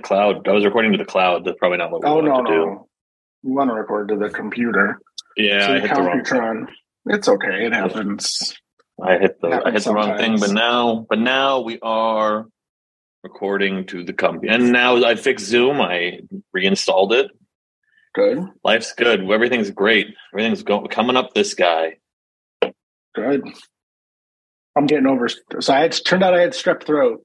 cloud. I was recording to the cloud. That's probably not what we Oh wanted no, to do. no. We want to record to the computer. Yeah, so I hit the wrong. It's okay. It happens. I hit the I hit the wrong thing, but now but now we are recording to the computer. And now I fixed Zoom. I reinstalled it. Good. Life's good. Everything's great. Everything's going coming up this guy. Good. I'm getting over. So I had turned out I had strep throat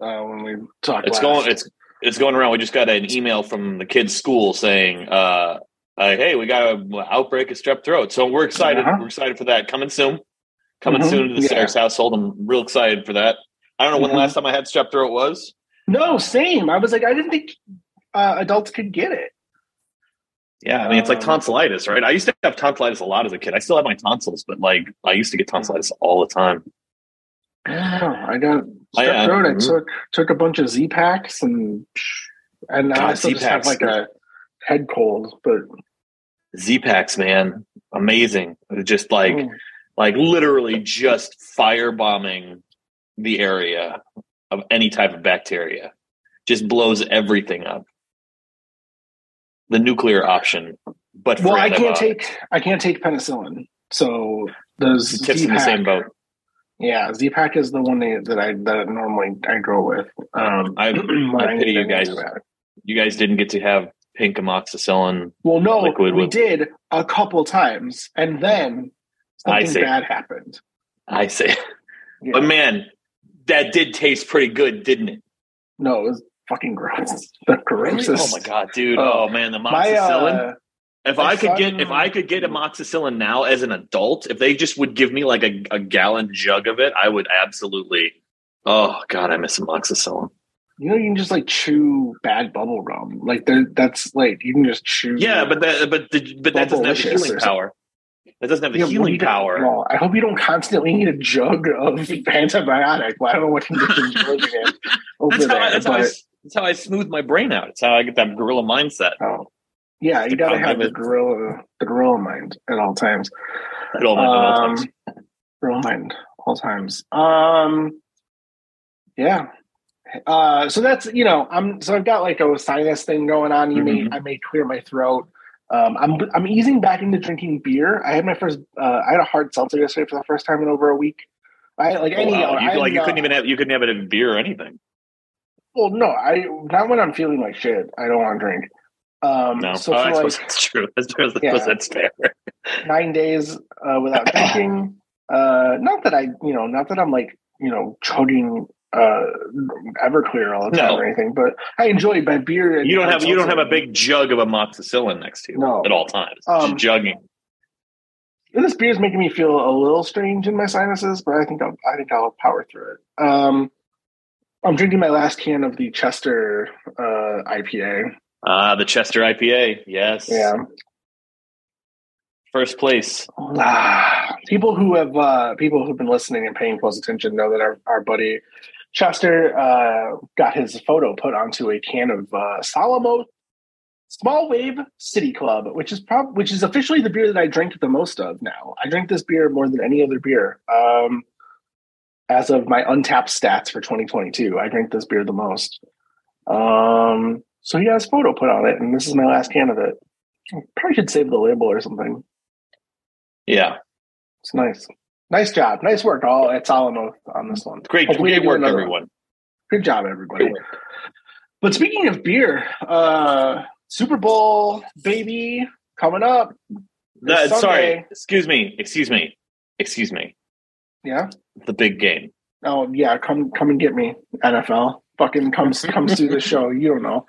uh, when we talked. It's last. going it's it's going around. We just got an email from the kids' school saying, uh, uh hey, we got an outbreak of strep throat. So we're excited. Uh-huh. We're excited for that. Coming soon. Coming Mhm. soon to the Yeah. Sayers household. I'm real excited for that. I don't know when the last time I had strep throat was. No, same. I was like, I didn't think uh, adults could get it. Yeah, I mean it's like Um, tonsillitis, right? I used to have tonsillitis a lot as a kid. I still have my tonsils, but like I used to get tonsillitis all the time. I I I, strep uh. I mhm. took took a bunch of Z-Paks and and I still just have like a head cold. But Z-Paks, man, amazing. Just like mm, like literally just firebombing the area of any type of bacteria just blows everything up the nuclear option but for well, I can't take I can't take penicillin. So those tips in the same boat Yeah, Z-Pak is the one that I that normally I go with. Um, I- I pity you guys. you guys didn't get to have pink amoxicillin Well, no, Liquid we with- did a couple times, and then I something see. bad happened. i say Yeah. but man that did taste pretty good didn't it no, it was fucking gross. The grossest. oh my god dude Oh. oh, man the My amoxicillin uh, If I could get if I could get amoxicillin now as an adult, if they just would give me like a, a gallon jug of it, I would absolutely. Oh God, I miss amoxicillin. you know, you can just like chew bad bubble gum. Like that's like you can just chew. Yeah, but that but the, but that doesn't have the healing power. That doesn't have the Yeah, healing power. well, I hope you don't constantly need a jug of antibiotic. Well, I don't know what conditions you're living in over That's how, I, there, that's, how I, that's how I smooth my brain out. It's how I get that gorilla mindset oh, yeah, you got to have the gorilla, the gorilla mind at all times. at all, at all times. Um, Gorilla mind all times. Um, yeah. Uh, so that's you know I'm so I've got like a sinus thing going on. You Mhm. may I may clear my throat. Um, I'm I'm easing back into drinking beer. I had my first uh, I had a hard seltzer yesterday for the first time in over a week. I like Oh, any wow. You, I'm like you couldn't not- even have you couldn't have it in beer or anything. Well, no, I not when I'm feeling like shit. I don't want to drink. Um, No, so oh, I suppose like that's true. I suppose, I Yeah. suppose that's fair. nine days uh, without drinking. Uh, not that I, you know, not that I'm like, you know, chugging uh, Everclear all the time No. or anything, but I enjoy my beer. and You don't have you don't have a big jug of amoxicillin next to you No. at all times. Um, just jugging. This beer is making me feel a little strange in my sinuses, but I think I'll, I think I'll power through it. Um, I'm drinking my last can of the Chester uh, IPA. Ah, the Chester IPA. Yes. Yeah. First place. Ah, people who have uh, people who've been listening and paying close attention know that our, our buddy Chester uh, got his photo put onto a can of uh, Solomon Small Wave City Club, which is prob- which is officially the beer that I drink the most of now. I drink this beer more than any other beer. Um, as of my Untappd stats for 2022, I drink this beer the most. Um, so he has a photo put on it, and this is my last can of it. I probably should save the label or something. Yeah. It's nice. Nice job. Nice work all at Solomon on this one. Great, Hopefully great work, another one. everyone. Good job, everybody. Work. But speaking of beer, uh Super Bowl baby coming up. No, sorry. Excuse me. Excuse me. Excuse me. Yeah. The big game. Oh yeah, come come and get me, NFL. Fucking comes comes to the show. You don't know.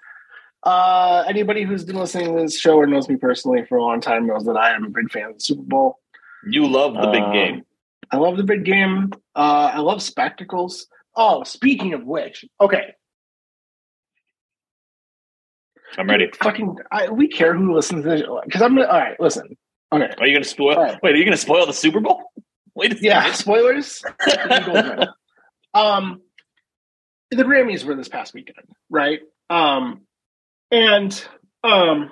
Uh anybody who's been listening to this show or knows me personally for a long time knows that I am a big fan of the Super Bowl. You love the big Um, game. I love the big game. Uh I love spectacles. Oh, speaking of which, okay, I'm ready. fucking I, we care who listens to this because I'm gonna all right listen okay Are you going to spoil? Right. Wait, are you going to spoil the Super Bowl? Wait yeah spoilers um the grammys were this past weekend right um and um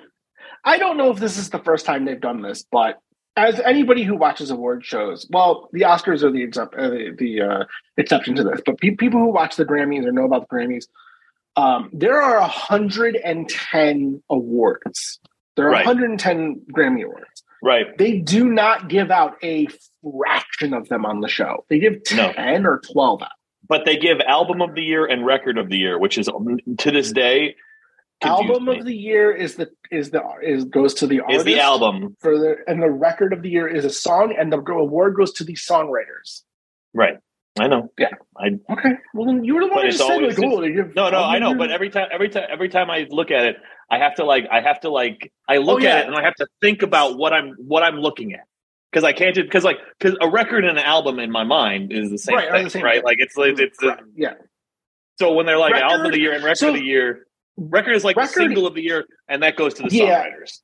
i don't know if this is the first time they've done this but as anybody who watches award shows well the oscars are the uh, the, the uh, exception to this but pe- people who watch the grammys or know about the grammys Um, there are 110 awards. There are Right. 110 Grammy awards. Right. They do not give out a fraction of them on the show. They give No. 10 or 12 out. But they give album of the year and record of the year, which is to this day confused Album me. of the year is the is the is goes to the artist is the album. for the and the record of the year is a song and the award goes to the songwriters. Right. I know. Yeah. I okay, well then you were the one who said like, oh, give No, no, I know, but every time, every time, every time I look at it, I have to like, I have to like, I look Oh, yeah. at it and I have to think about what I'm, what I'm looking at, because I can't just because like, because a record and an album in my mind is the same Right, thing, the same right? thing. Like it's, it's, it's Right, yeah. so when they're like Record- album of the year and record so- of the year, record is like Record- the single of the year, and that goes to the Yeah. songwriters.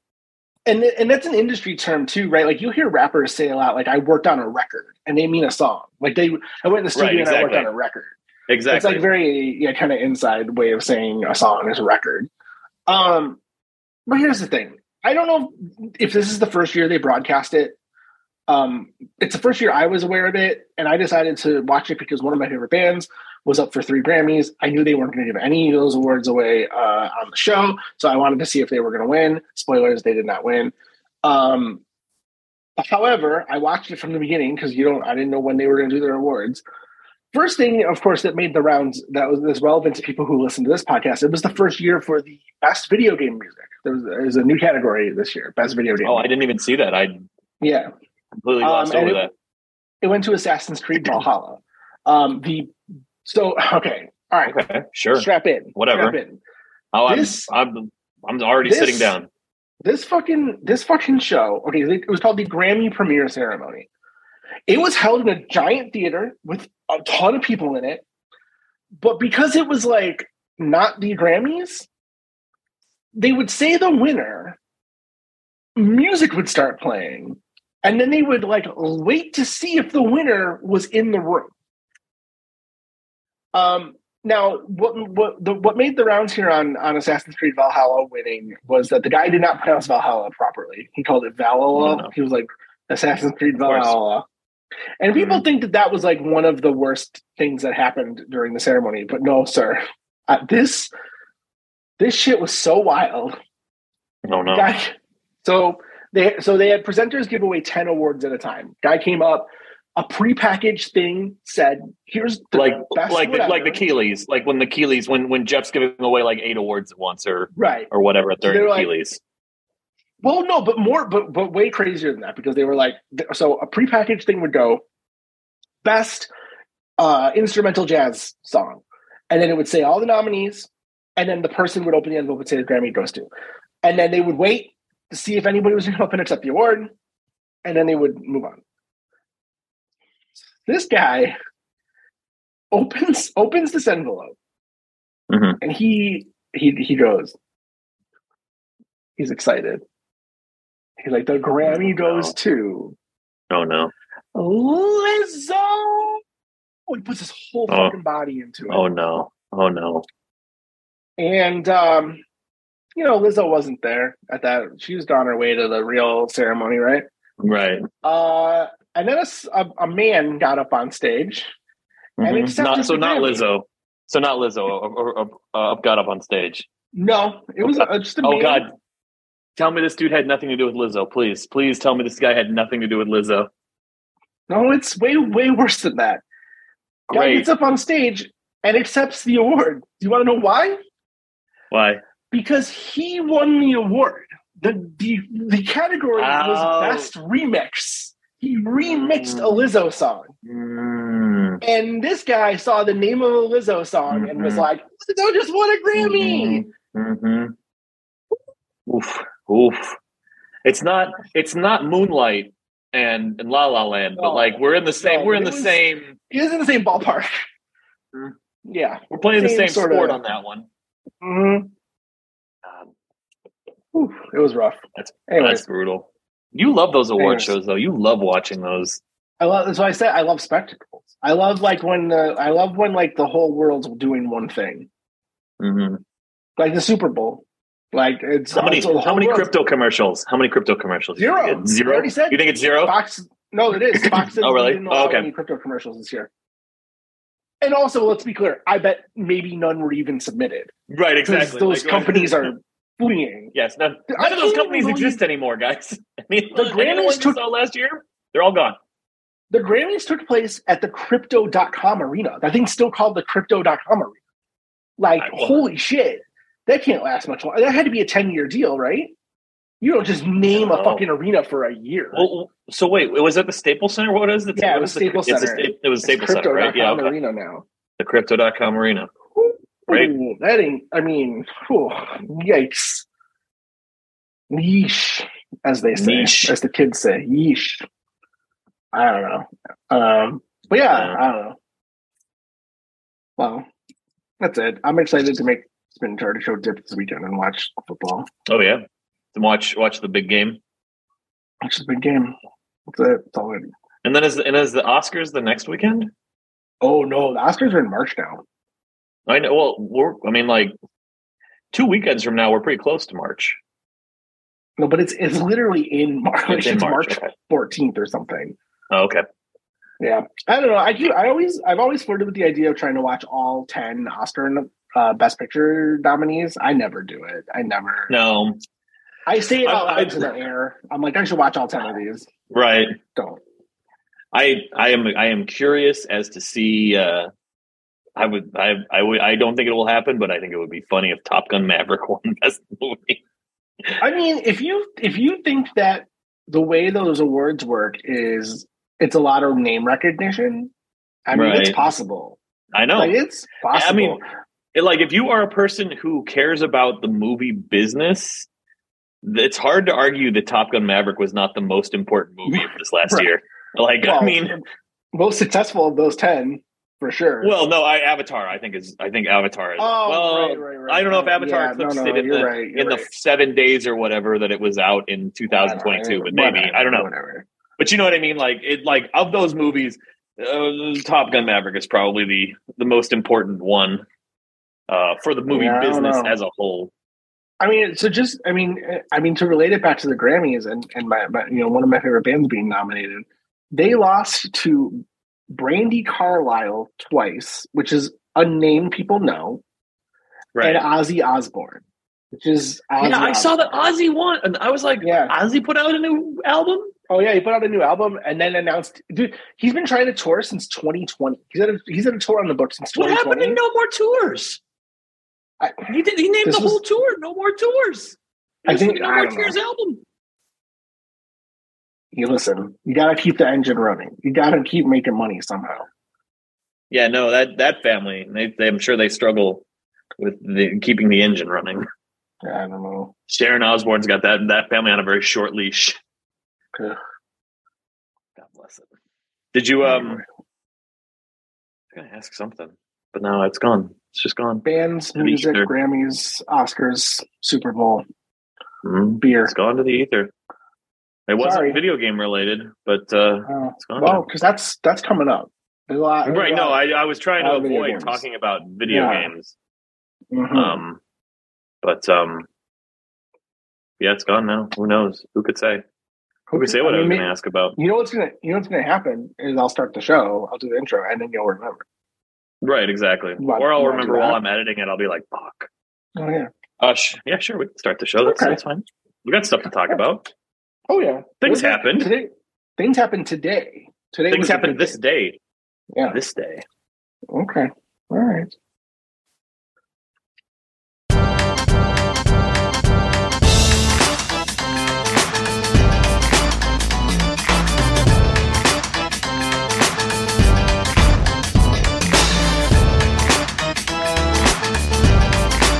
and and that's an industry term too, right? Like you hear rappers say a lot, like I worked on a record, and they mean a song. Like they, I went in the studio Right, and I worked on a record. Exactly. It's like very yeah, kind of inside way of saying a song is a record. Um, but here's the thing: I don't know if this is the first year they broadcast it. Um, it's the first year I was aware of it, and I decided to watch it because one of my favorite bands was up for three Grammys. I knew they weren't going to give any of those awards away uh, on the show, so I wanted to see if they were going to win. Spoilers: they did not win. Um, however, I watched it from the beginning because you don't. I didn't know when they were going to do their awards. First thing, of course, that made the rounds that was, was relevant to people who listen to this podcast. It was the first year for the best video game music. There was, there was a new category this year: best video game. oh, I didn't even see that. I yeah, completely glossed Um, over it- that. it went to Assassin's Creed Valhalla. Um, the so okay, all right, Okay, sure. strap in, Whatever. Strap in. Oh, I'm, I'm, I'm already this- sitting down. This fucking this fucking show. Okay, it was called the Grammy premiere ceremony. It was held in a giant theater with a ton of people in it, but because it was like not the Grammys, they would say the winner. Music would start playing, and then they would like wait to see if the winner was in the room. Um, now, what what the, what made the rounds here on on Assassin's Creed Valhalla winning was that the guy did not pronounce Valhalla properly. He called it Valhalla. No, no. He was like Assassin's Creed. Mm-hmm. Valhalla. And people think that that was like one of the worst things that happened during the ceremony, but no, sir. Uh, this this shit was so wild. No, no. Guy, so they so they had presenters give away ten awards at a time. Guy came up, a prepackaged thing said, "Here's the like best like the, like the whatever." Keighleys, like when the Keighleys, when when Geoff's giving away like eight awards at once or right." or whatever during like- Keighleys. Well, no, but more, but but way crazier than that because they were like, so a prepackaged thing would go best uh, instrumental jazz song, and then it would say all the nominees, and then the person would open the envelope and say the Grammy goes to, and then they would wait to see if anybody was going to open and accept the award, and then they would move on. This guy opens opens this envelope, Mhm. and he he he goes. He's excited. He's like, the Grammy goes No. to Oh no! Lizzo. Oh, he puts his whole Oh. fucking body into it. Oh no! Oh no! And um, you know, Lizzo wasn't there at that. She was on her way to the real ceremony, right? Right. Uh, and then a, a, man got up on stage. And Mhm. accepted Not, so not Grammy. Lizzo. So not Lizzo. Or, or, or, got up on stage. No, it was uh, just a Oh man. God! Tell me this dude had nothing to do with Lizzo, please. Please tell me this guy had nothing to do with Lizzo. No, it's way way worse than that. Guy gets up on stage and accepts the award. Do you want to know why? Why? because he won the award. The the, the category Oh. was best remix. He remixed a. Lizzo song. Mm. And this guy saw the name of a Lizzo song and was Mhm. like, Lizzo just won a Grammy. hmm Oof. Oof. It's not. It's not Moonlight and, and La La Land, but No. like we're in the same. No, we're in the was- same. He is in the same ballpark. Mm. Yeah. We're playing the same same sorta- sport on that one. Mhm. Um, Oof, it was rough. That's- Anyways, That's brutal. You love those award shows, though. You love watching those. I love that's why I said I love spectacles. I love like when the I love when like the whole world's doing one thing. hmm Like the Super Bowl. Like it's How many? it's How many crypto commercials? How many crypto commercials? Zero. Zero. You think it's zero? Fox no, it is. Fox Oh, really? Oh, okay. any crypto commercials this year. and also, let's be clear. I bet maybe none were even submitted Right, exactly. those Like, companies are Yes, none, none of those companies believe- exist anymore, guys. I mean, The the Grammys took- last year. They're all gone. The Grammys took place at the Crypto.com arena. That thing's still called the Crypto.com arena. Like, holy shit, that can't last much longer. That had to be a ten year deal, right? You don't just name a fucking arena for a year. Well, so wait, was that the Staples Center? What is it? Yeah, it was the- Staples Center. sta- it was Staples Center, right? Yeah, okay. arena now. the Crypto.com Arena. Right. Ooh, that ain't. I mean, whew, yikes. Yeesh, as they say, Yeesh. as the kids say. Yeesh. I don't know. Um, but yeah, Yeah. I don't know. Well, that's it. I'm excited to make Spin Charter Show dip this weekend and watch football. Oh yeah, to watch watch the big game, It's a big game. That's it. That's all it. and then is and is the Oscars the next weekend? Oh no, the Oscars are in March now. I know. Well, we're I mean, like two weekends from now, we're pretty close to March. No, but it's it's literally in March. It's in March, March okay. 14th or something. Oh, okay. Yeah, I don't know. I do. I always, I've always flirted with the idea of trying to watch all ten Oscar and uh, Best Picture nominees. I never do it. I never. No, I say it out I- I- loud to the air. I'm like, I should watch all ten of these. right. Don't. I I am I am curious as to see. Uh, I would I I would I don't think it will happen, but I think it would be funny if Top Gun Maverick won best movie. I mean, if you if you think that the way those awards work is it's a lot of name recognition, I mean, it's possible. I know. Like it's possible. I mean, It- like if you are a person who cares about the movie business, it's hard to argue that Top Gun Maverick was not the most important movie of this last Right. year. Like I mean, most successful of those ten for sure. well, no, I Avatar. I think is I think Avatar is oh, well. right, right, right. I don't know if. Avatar Yeah, eclipsed no, it in the right, in the seven days or whatever that it was out in 2022, but maybe Whatever, I don't know. Whatever. But you know what I mean? Like it, like of those movies, uh, Top Gun Maverick is probably the the most important one uh, for the movie Yeah, business as a whole. I mean, so just I mean, I mean to relate it back to the Grammys and and my, my you know one of my favorite bands being nominated, they lost to Brandi Carlile twice, which is a name people know, Right? and Ozzy Osbourne, which is Ozzy yeah, I saw that Ozzy won, and I was like, Yeah. Ozzy put out a new album. Oh yeah, he put out a new album and then announced, dude, he's been trying to tour since 2020. He's had a, he's had a tour on the book since 2020. What happened to no more tours? I- he did. He named the was- whole tour. No more tours. I think- no I more don't Tears album. You listen, you got to keep the engine running. You got to keep making money somehow. Yeah, no, that that family. They, they, I'm sure they struggle with the, keeping the engine running. I don't know. Sharon Osbourne's got that that family on a very short leash. God bless it. Did you um? I was gonna ask something, but now it's gone. It's just gone. Bands, music. Grammys, Oscars, Super Bowl, Mhm. beer. It's gone to the ether. It wasn't Sorry. video game related, but uh, it's gone. well, because that's that's coming up. Lot. right? No, I, I was trying to lot of video avoid talking about video Yeah. games. Mhm. Um, but um, yeah, it's gone now. Who knows? Who could say? Who could say what I, was going to ask about? You know what's gonna you know what's gonna happen is I'll start the show, I'll do the intro, and then you'll remember. Right, exactly. Or I'll remember while? I'm editing it. I'll be like, "Fuck." Oh yeah. Uh, sh- yeah, sure. We can start the show. That's, Okay. that's fine. We got stuff to talk about. Oh yeah. Things happened. Today, things happened today. Today Things happened this day. Yeah. This day. Okay. All right.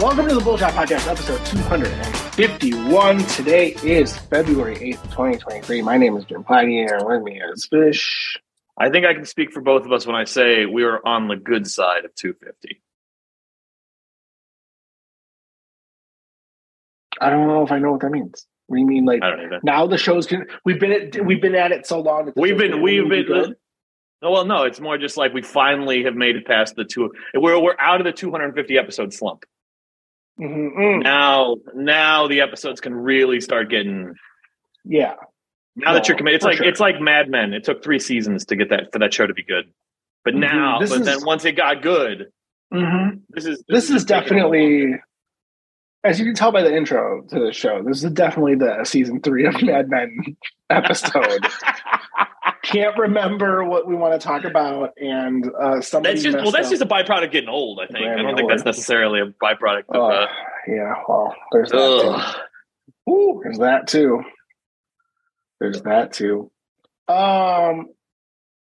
Welcome to the Bullshot Podcast, episode 251. Today is February 8th, 2023. My name is Jim Plaggy, and with me is Fish. I think I can speak for both of us when I say we are on the good side of 250. I don't know if I know what that means. What do you mean, like I don't even. now the show's gonna? We've been at we've been at it so long. We've been, we've be been. No, well, no, it's more just like we finally have made it past the two. We're we're out of the 250 episode slump. Mhm, mm. Now, now the episodes can really start getting. Yeah, Now that you're committed, it's like sure. it's like Mad Men. It took three seasons to get that for that show to be good. But now, This but is- then once it got good, Mm-hmm. this is This is just definitely, as you can tell by the intro to the show, this is definitely the season three of Mad Men episode. Can't remember what we want to talk about, and uh, somebody That's just well, that's just a byproduct of getting old. I think. I don't think that's necessarily a byproduct of. Oh, Uh, yeah, well, there's that. Too. Ooh, there's that too. There's that too. Um.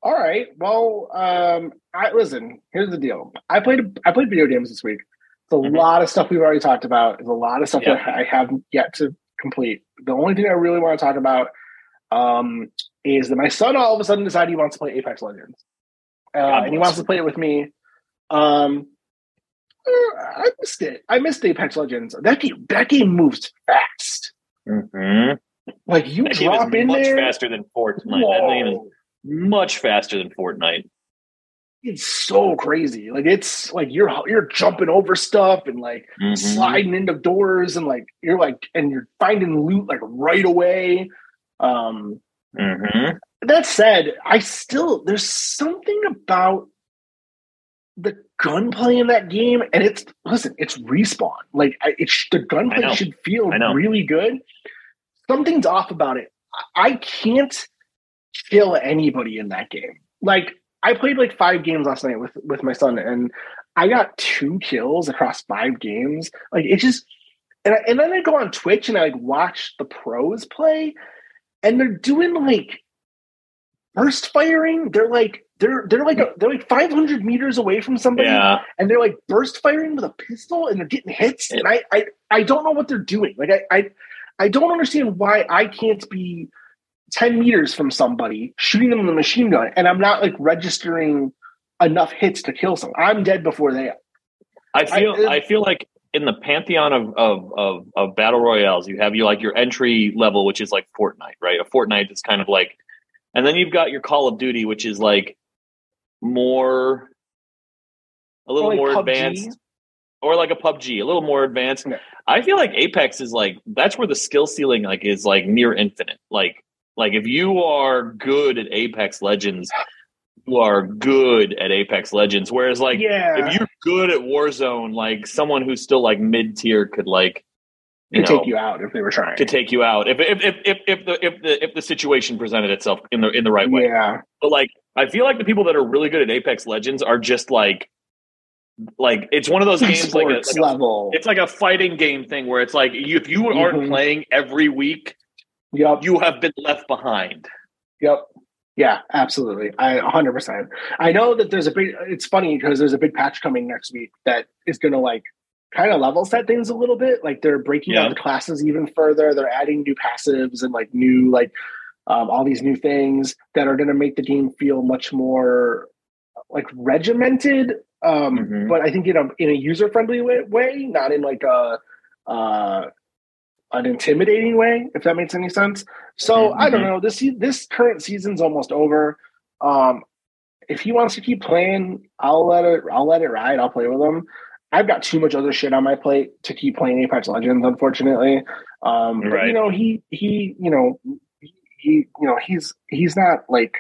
All right. Well, um, I listen. Here's the deal. I played. I played video games this week. It's a Mhm. lot of stuff we've already talked about. It's a lot of stuff Yeah. that I have yet to complete. The only thing I really want to talk about um, is that my son all of a sudden decided he wants to play Apex Legends, uh, and he wants to play it with me. Um, uh, I missed it. I missed Apex Legends. That game. That game moves fast. Mhm. Like you That game is drop in much there. faster than Fortnite. That game is much faster than Fortnite. It's so crazy. Like it's like you're you're jumping over stuff and like Mhm. sliding into doors and like you're like and you're finding loot like right away. Um Mhm. that said, I still there's something about the gunplay in that game, and it's listen, it's respawn. Like it's the gunplay should feel really good. Something's off about it. I I can't kill anybody in that game. Like I played like five games last night with with my son, and I got two kills across five games. Like it just, and I, and then I go on Twitch and I like watch the pros play, and they're doing like burst firing. They're like they're they're like a, they're like 500 meters away from somebody, Yeah. and they're like burst firing with a pistol, and they're getting hits. And I I I don't know what they're doing. Like I I I don't understand why I can't be 10 meters from somebody shooting them with a machine gun, and I'm not like registering enough hits to kill someone. I'm dead before they. I feel I- I, feel uh, like in the pantheon of, of of of battle royales, you have you like your entry level, which is like Fortnite, right? A Fortnite is kind of like, and then you've got your Call of Duty, which is like more, a little like more PUBG. advanced, or like a PUBG, a little more advanced. I feel like Apex is like that's where the skill ceiling like is like near infinite. Like like if you are good at Apex Legends, you are good at Apex Legends. Whereas like yeah, if you're good at Warzone, like someone who's still like mid tier could like you could know take you out if they were trying. to take you out if if, if if if the if the if the situation presented itself in the in the right way. yeah, But like I feel like the people that are really good at Apex Legends are just like like it's one of those games like, a, sports like a- level. it's like a fighting game thing where it's like you, if you aren't Mhm. playing every week, Yep, you have been left behind. yep. Yeah, absolutely. I 100%. I know that there's a big, it's funny because there's a big patch coming next week that is going to like kind of level set things a little bit. Like they're breaking Yeah. down the classes even further. They're adding new passives and like new, like um, all these new things that are going to make the game feel much more like regimented. Um, Mhm. But I think in a, in a user friendly way, way, not in like a, uh, an intimidating way, if that makes any sense. So I don't Mhm. know. This this current season's almost over. Um, if he wants to keep playing, I'll let it. I'll let it ride. I'll play with him. I've got too much other shit on my plate to keep playing Apex Legends, unfortunately. Um, but, Right. you know, he he, you know, he, you know, he's he's not like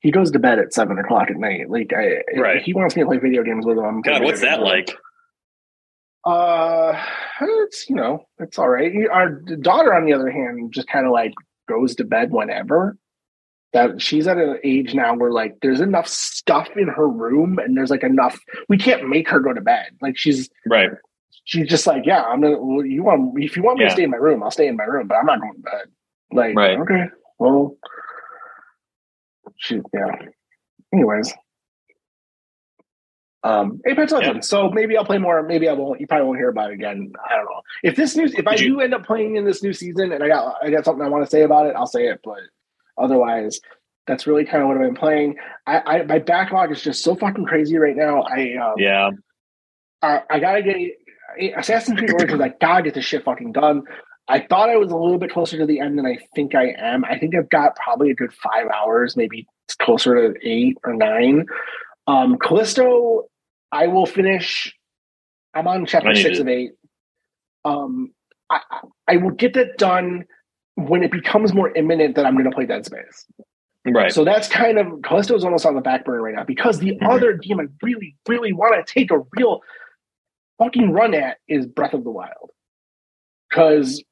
he goes to bed at seven o'clock at night. Like, I, Right. if he wants me to play video games with him. I'm God, what's that him. Uh, it's you know, it's all right. Our daughter, on the other hand, just kind of like goes to bed whenever. That she's at an age now where like there's enough stuff in her room, and there's like enough. We can't make her go to bed. Like she's Right. she's just like, yeah, I'm gonna. Well, you want if you want me Yeah. to stay in my room, I'll stay in my room, but I'm not going to bed. Like, Right. okay, well, she yeah. Anyways. Um, Apex Legends. So maybe I'll play more. Maybe I won't. You probably won't hear about it again. I don't know. If this new, if I you- do end up playing in this new season, and I got I got something I want to say about it, I'll say it. But otherwise, that's really kind of what I've been playing. I, I my backlog is just so fucking crazy right now. I um, Yeah. I, I gotta get Assassin's Creed Origins. I gotta get this shit fucking done. I thought I was a little bit closer to the end than I think I am. I think I've got probably a good five hours, maybe closer to eight or nine. Um, Callisto, I will finish. I'm on chapter six to- of eight. Um, I, I will get that done when it becomes more imminent that I'm going to play Dead Space Right. So that's kind of Callisto is almost on the back burner right now because the Mhm. other game I really, really want to take a real fucking run at is Breath of the Wild. Because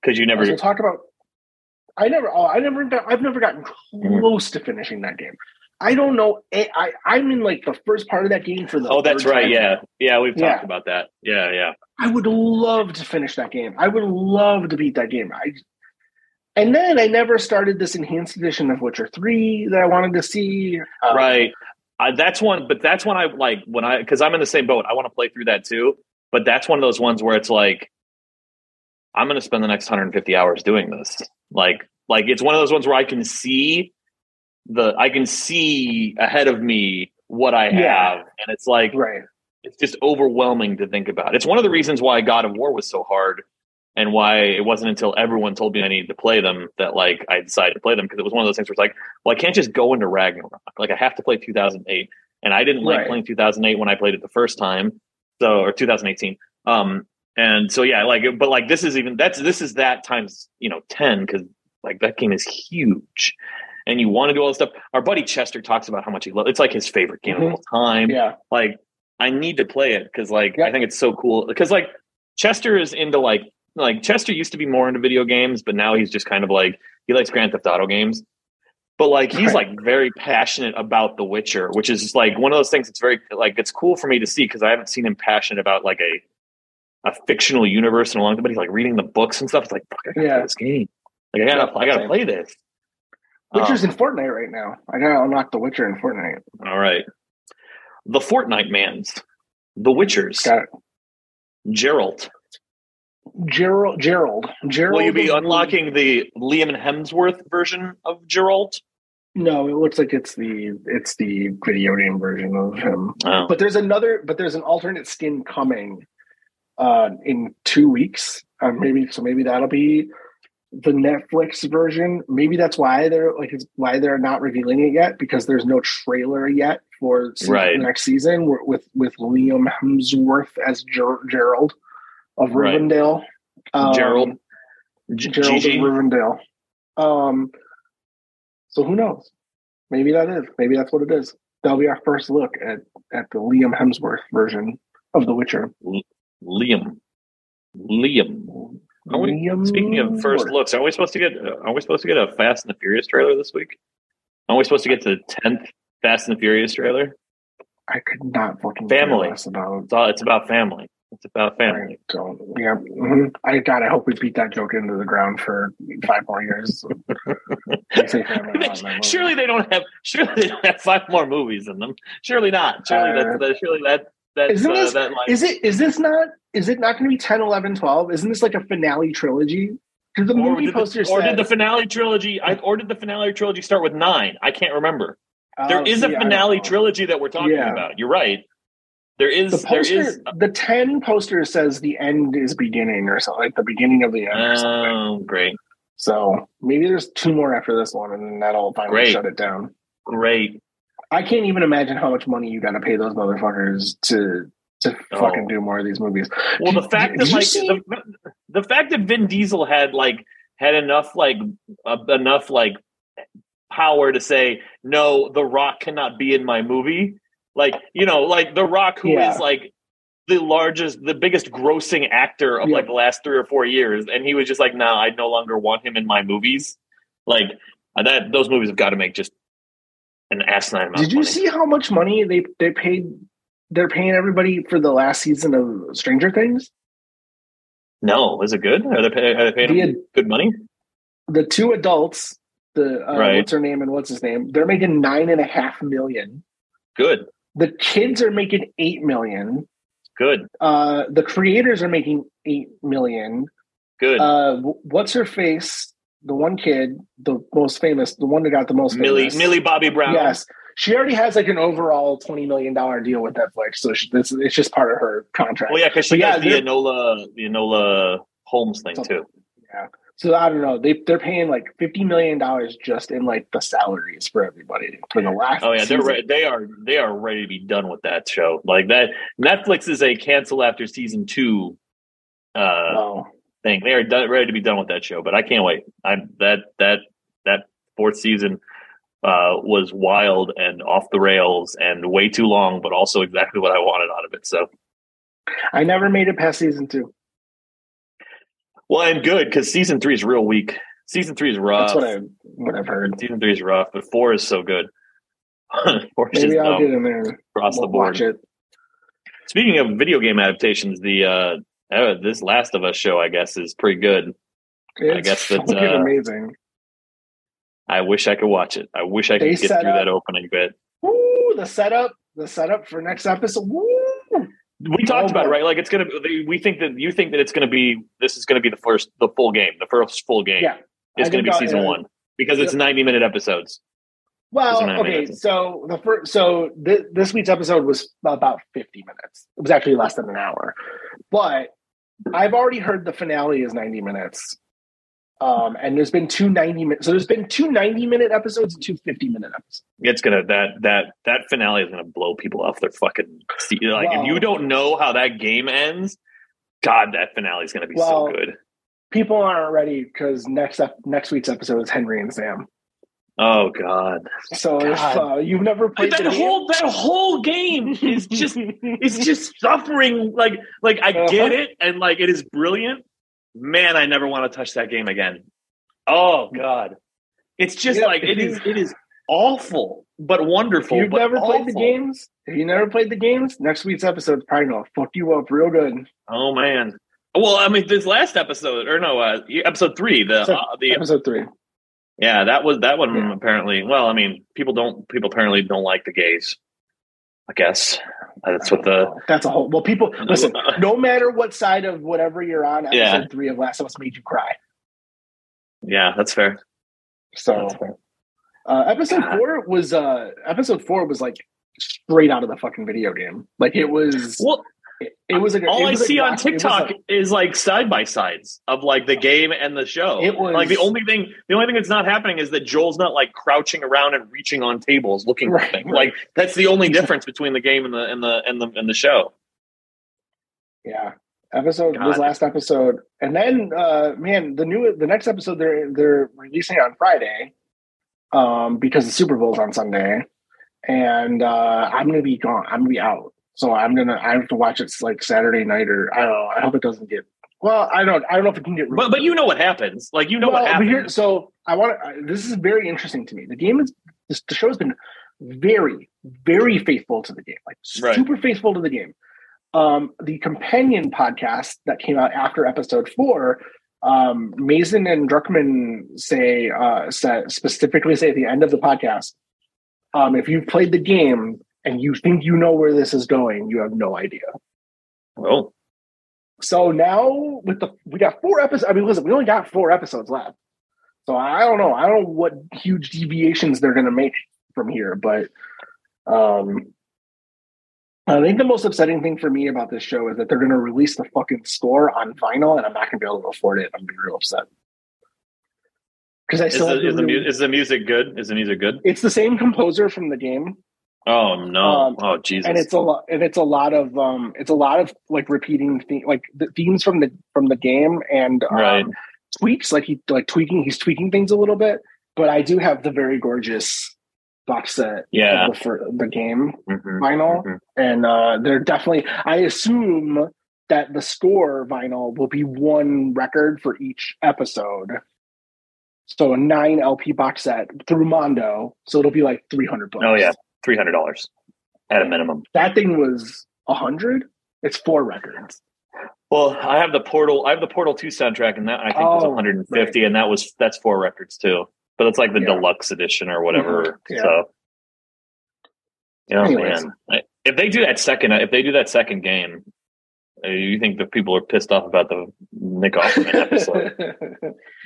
Because you never. talk about, I never, oh, I never, I've never gotten Mm-hmm. close to finishing that game. I don't know. I, I I'm in like the first part of that game for the. Oh, that's right. time. Yeah. Yeah. We've Yeah. talked about that. Yeah. Yeah. I would love to finish that game. I would love to beat that game. I and then I never started this enhanced edition of Witcher Three that I wanted to see. Um, right. Uh, that's one, but that's one I like when I because I'm in the same boat. I want to play through that too. But that's one of those ones where it's like, I'm going to spend the next 150 hours doing this. Like, like it's one of those ones where I can see the I can see ahead of me what I have, Yeah. and it's like Right. it's just overwhelming to think about. It's one of the reasons why God of War was so hard and why it wasn't until everyone told me I needed to play them that like I decided to play them because it was one of those things where it's like, well, I can't just go into Ragnarok. Like I have to play 2008. And I didn't like Right. playing 2008 when I played it the first time. So or 2018. Um and so yeah, like but like this is even that's this is that times, you know, 10 cuz like that game is huge. And you want to do all this stuff. Our buddy Chester talks about how much he loves it's like his favorite game Mhm. of all time Yeah. like I need to play it because like Yeah. I think it's so cool because like Chester is into like like Chester used to be more into video games, but now he's just kind of like he likes Grand Theft Auto games. But like he's Right. like very passionate about The Witcher, which is just like one of those things that's very like it's cool for me to see because I haven't seen him passionate about like a a fictional universe in a long time. But he's like reading the books and stuff. It's like fuck, I gotta Yeah. play this game. Like I gotta I gotta play this. Witcher's Um, in Fortnite right now. I gotta unlock the Witcher in Fortnite. all right. The Fortnite Mans, The Witchers, Got it. Geralt. Gerald. Gerald. Gerald. Will you be unlocking the Liam Hemsworth version of Gerald? No, it looks like it's the it's the video game version of him. Oh, But there's another. But there's an alternate skin coming uh, in two weeks. Uh, maybe so. Maybe that'll be the Netflix version. Maybe that's why they're like it's why they're not revealing it yet because there's no trailer yet for se- Right. next season with with Liam Hemsworth as Ger- Gerald of Right. Rivendell. Um, Gerald, G- Gerald Gigi. of Rivendell. Um, so who knows? Maybe that is. Maybe that's what it is. That'll be our first look at at the Liam Hemsworth version of The Witcher. Liam, Liam. Are we- Speaking of first looks, are we supposed to get? Are we supposed to get a Fast and the Furious trailer this week? Are we supposed to get the tenth Fast and the Furious trailer? I could not fucking Family. It's all. It's about family. It's about family. I don't. Yeah. mhm. I God. I hope we beat that joke into the ground for five more years. I say family a lot in that movie. surely they don't have. Surely they don't have five more movies in them. Surely not. Surely Uh, that. Surely that. That's Isn't uh, this- that line. Is it? Is this not? Is it not going to be 10, 11, 12? Isn't this like a finale trilogy? Because the movie did, the, poster or said, did the finale trilogy? I, or did the finale trilogy start with nine? I can't remember. There Oh, is see, a finale trilogy that we're talking Yeah. about. You're right. There is. The there poster, is. the ten poster says the end is beginning or something, like the beginning of the end or something. Oh, great, So maybe there's two more after this one, and then that'll finally Great. shut it down. great. I can't even imagine how much money you got to pay those motherfuckers to to Oh. fucking do more of these movies. Well, the fact did that you like see- the, the fact that Vin Diesel had like had enough like uh, enough like power to say no, The Rock cannot be in my movie. Like you know, like The Rock, who is Yeah. like the largest, the biggest grossing actor of Yeah. like the last three or four years, and he was just like, "No, I no longer want him in my movies." Like uh, that, those movies have got to make just an asinine amount. Did you see how much money they they paid? They're paying everybody for the last season of Stranger Things. No, is it good? Are they, pay, are they paying The- him good money? The two adults, the uh, Right. what's her name and what's his name, they're making nine and a half million. Good, The kids are making eight million. good, Uh, the creators are making eight million. good. Uh, what's her face? The one kid, the most famous, the one that got the most Millie, famous. Millie Bobby Brown. Yes, she already has like an overall twenty million dollar deal with Netflix, so she, this it's just part of her contract. Well, yeah, because she But yeah, the Enola, the Enola Holmes thing too. Yeah. So I don't know. They they're paying like fifty million dollars just in like the salaries for everybody for the last. Oh yeah, they're re- they are they are ready to be done with that show. Like that, Netflix is a cancel after season two uh, Oh, thing. They are done, ready to be done with that show. But I can't wait. I'm that that that fourth season. uh, was wild and off the rails and way too long, but also exactly what I wanted out of it. So I never made it past season two. Well, I'm good because season three is real weak. Season three is rough. That's what I what I've heard. Season three is rough, but four is so good. four Maybe I'll get in there. across the We'll board. watch it. Speaking of video game adaptations, the uh, uh, this Last of Us show, I guess, is pretty good. It's guess that's, uh, amazing. I wish I could watch it. I wish I They could get through up- that opening bit. Woo, the setup, the setup for next episode. Woo. We talked Oh, about it, right? Like it's gonna. We think that you think that it's gonna be. This is gonna be the first, the full game, the first full game. Yeah, it's I gonna be season uh, one because it's ninety minute episodes. Well, okay. So the first, so th- this week's episode was about fifty minutes. It was actually less than an hour, but I've already heard the finale is ninety minutes. Um, and there's been two 90 minute, so there's been two 90 minute episodes and two 50 minute episodes. It's gonna that that that finale is gonna blow people off their fucking seat. Like Well- if you don't know how that game ends, God, that finale is gonna be Well, so good. People aren't ready because next ep- next week's episode is Henry and Sam. Oh God, So if God. uh, you've never played that the game- whole that whole game is just it's just suffering. Like like I get Uh-huh. it, and like it is brilliant. Man, I never want to touch that game again. Oh God, it's just Yeah, like if it you- is. It is awful, but If wonderful. you've but never played the games, if you never played the games, next week's episode is probably gonna fuck you up real good. Oh man. Well, I mean, this last episode, or no, uh, episode three, the So- uh, the Episode three. Yeah, that was that one. Yeah. Apparently, well, I mean, people don't people apparently don't like the gays. I guess that's what the That's a whole. Well, people listen. No matter what side of whatever you're on, episode Yeah. three of Last of Us made you cry. yeah, that's fair. So, That's fair. uh, episode God. four was uh episode four was like straight out of the fucking video game. Like it was. Well, It, it was a- all it I was a see on TikTok like- is like side by sides of like the game and the show. It was- like the only thing, the only thing that's not happening is that Joel's not like crouching around and reaching on tables looking Right, for things. right. Like that's the only difference between the game and the and the and the and the show. Yeah. Episode God. this last episode. And then uh man, the new the next episode they're they're releasing on Friday. Um because the Super Bowl's on Sunday. And uh I'm gonna be gone. I'm gonna be out. So I'm gonna I have to watch it like Saturday night or I don't know. I hope it doesn't get well, I don't I don't know if it can get But but you know what happens. Like you know well, what happens. here, so I want to. This is very interesting to me. The game is this, the show has been very, very faithful to the game, like Right. super faithful to the game. Um, the companion podcast that came out after episode four, um, Mazin and Druckmann say, uh, say specifically say at the end of the podcast, um, if you've played the game and you think you know where this is going, you have no idea. oh, So now with the we got four episodes. I mean, listen, we only got four episodes left. So I don't know. I don't know what huge deviations they're going to make from here, but um, I think the most upsetting thing for me about this show is that they're going to release the fucking score on vinyl, and I'm not going to be able to afford it. I'm going to be real upset because I still have the, is, the, mu- is the music good? Is the music good? it's the same composer from the game. Oh no! Um, oh Jesus! and it's a lot and it's a lot of um it's a lot of like repeating the- like the themes from the from the game and um, Right. tweaks like he like tweaking he's tweaking things a little bit but i do have the very gorgeous box set Yeah. the, for the game Mhm, vinyl mhm. and uh they're definitely i assume that the score vinyl will be one record for each episode so a nine lp box set through mondo so it'll be like 300 bucks Oh yeah, three hundred dollars at a minimum. that thing was a hundred. It's four records. Well, I have the Portal. I have the Portal Two soundtrack, and that I think was Oh, one hundred and fifty, and that was that's four records too. But it's like the Yeah. deluxe edition or whatever. Yeah. So, you know, Anyways. man, if they do that second, if they do that second game, uh, you think the people are pissed off about the Nick Offerman episode?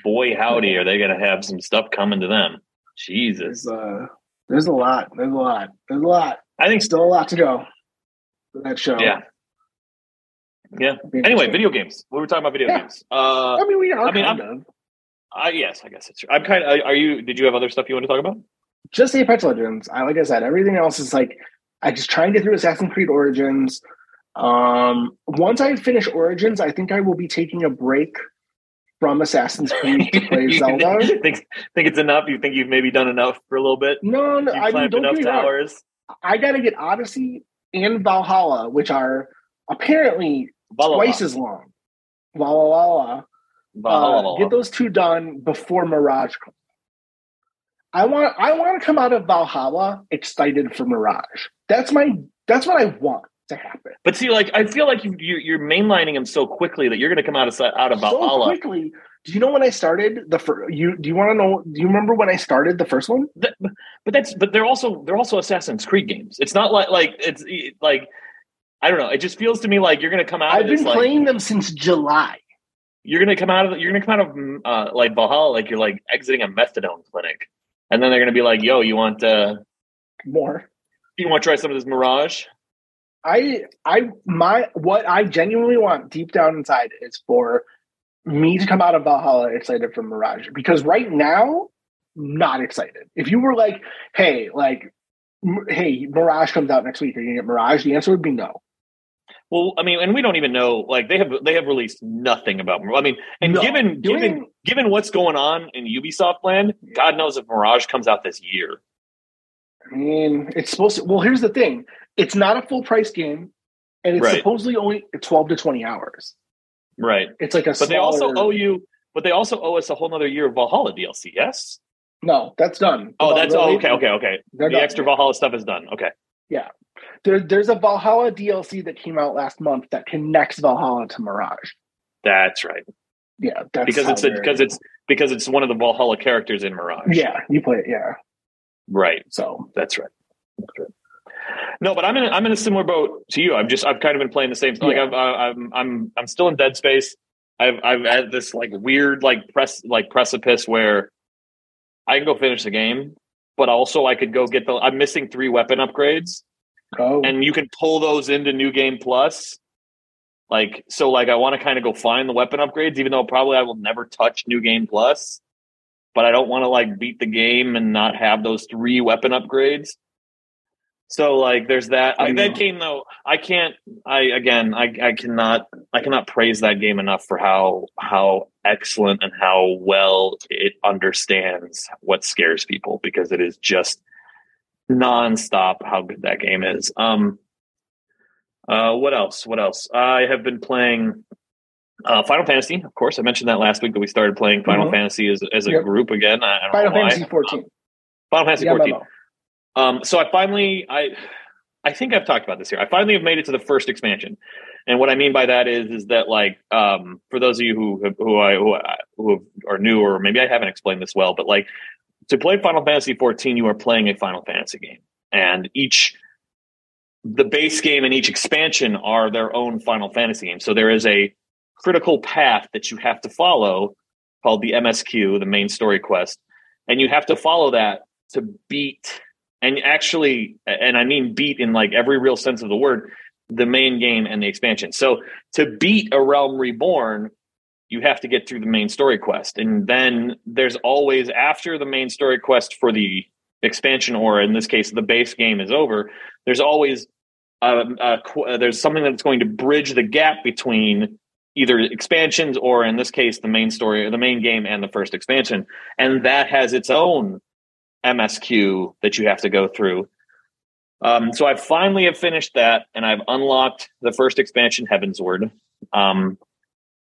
Boy, howdy, are they going to have some stuff coming to them? Jesus, there's, uh, there's a lot. There's a lot. There's a lot. I think. Still a lot to go. For that show. Yeah. Yeah. Anyway, video games. We were talking about video Yeah. games. Uh, I mean, we are I mean, I'm- of. uh, yes, I guess it's true. I'm kind of. Are you? Did you have other stuff you want to talk about? Just the Apex Legends. I like I said, everything else is like I just try and get through Assassin's Creed Origins. Um, once I finish Origins, I think I will be taking a break from Assassin's Creed to play Zelda. think think it's enough? You think you've maybe done enough for a little bit? No, no, I mean, don't enough get me wrong. towers. I got to get Odyssey and Valhalla, which are apparently twice as long. Valhalla. Valhalla. Uh, get those two done before Mirage comes. I want I want to come out of Valhalla excited for Mirage. That's my that's what I want to happen. But see, like I feel like you, you you're mainlining him so quickly that you're going to come out of out of So quickly. Do you know when I started the first? You do you want to know? Do you remember when I started the first one? That- but that's but they're also they're also Assassin's Creed games. It's not like like it's like I don't know. It just feels to me like you're going to come out. I've of this, been like, playing them since July. You're going to come out of you're going to come out of mm, uh, like Valhalla like you're like exiting a methadone clinic, and then they're going to be like, "Yo, you want uh More. you want to try some of this Mirage?" I I my what I genuinely want deep down inside is for me to come out of Valhalla excited for Mirage because right now not excited. If you were like, hey, like, hey, Mirage comes out next week, are you gonna get Mirage? The answer would be no. Well, I mean, and we don't even know. Like they have they have released nothing about. I mean, and No. given Doing- given given what's going on in Ubisoft land, God knows if Mirage comes out this year. I mean, it's supposed to. Well, here's the thing: it's not a full price game, and it's Right. supposedly only twelve to twenty hours. Right. It's like a. But they also owe you. But they also owe us a whole other year of Valhalla DLC. Yes. No, that's done. Oh, that's oh, okay. Okay. Okay. They're the done. extra Valhalla stuff is done. Okay. Yeah. There, there's a Valhalla DLC that came out last month that connects Valhalla to Mirage. That's right. Yeah, that's Because it's a, because it's because it's one of the Valhalla characters in Mirage. yeah, you play it. Yeah, Right. so That's right. That's right. No, but I'm in a, I'm in a similar boat to you. I've just I've kind of been playing the same. Like Yeah. I've, I- I'm I'm I'm still in Dead Space. I've I've had this like weird like press like precipice where I can go finish the game, but also I could go get the. I'm missing three weapon upgrades, oh, and you can pull those into New Game Plus. Like so, like I want to kind of go find the weapon upgrades, even though probably I will never touch New Game Plus. But I don't want to like beat the game and not have those three weapon upgrades. So like, there's that. That game though, I can't. I again, I I cannot. I cannot praise that game enough for how how excellent and how well it understands what scares people because it is just nonstop how good that game is. Um, uh, what else? What else? I have been playing uh, Final Fantasy. Of course, I mentioned that last week that we started playing Final Mhm. Fantasy as, as a Yep. group again. I, I don't Final. Fantasy 14. Final Fantasy Yeah, 14. Um, so I finally, I, I think I've talked about this here. I finally have made it to the first expansion, and what I mean by that is, is that like, um, for those of you who who I who, I- who are new, or maybe I haven't explained this well, but like, to play Final Fantasy 14, you are playing a Final Fantasy game, and each the base game and each expansion are their own Final Fantasy game. So there is a critical path that you have to follow called the MSQ, the main story quest, and you have to follow that to beat and actually and I mean beat in like every real sense of the word the main game and the expansion. So to beat a realm reborn, you have to get through the main story quest. And then there's always after the main story quest for the expansion or in this case the base game is over, there's always um, uh, qu- uh, there's something that's going to bridge the gap between either expansions or in this case the main story or the main game and the first expansion and that has its own msq that you have to go through. Um, so i finally have finished that and i've unlocked the first expansion heavensward um,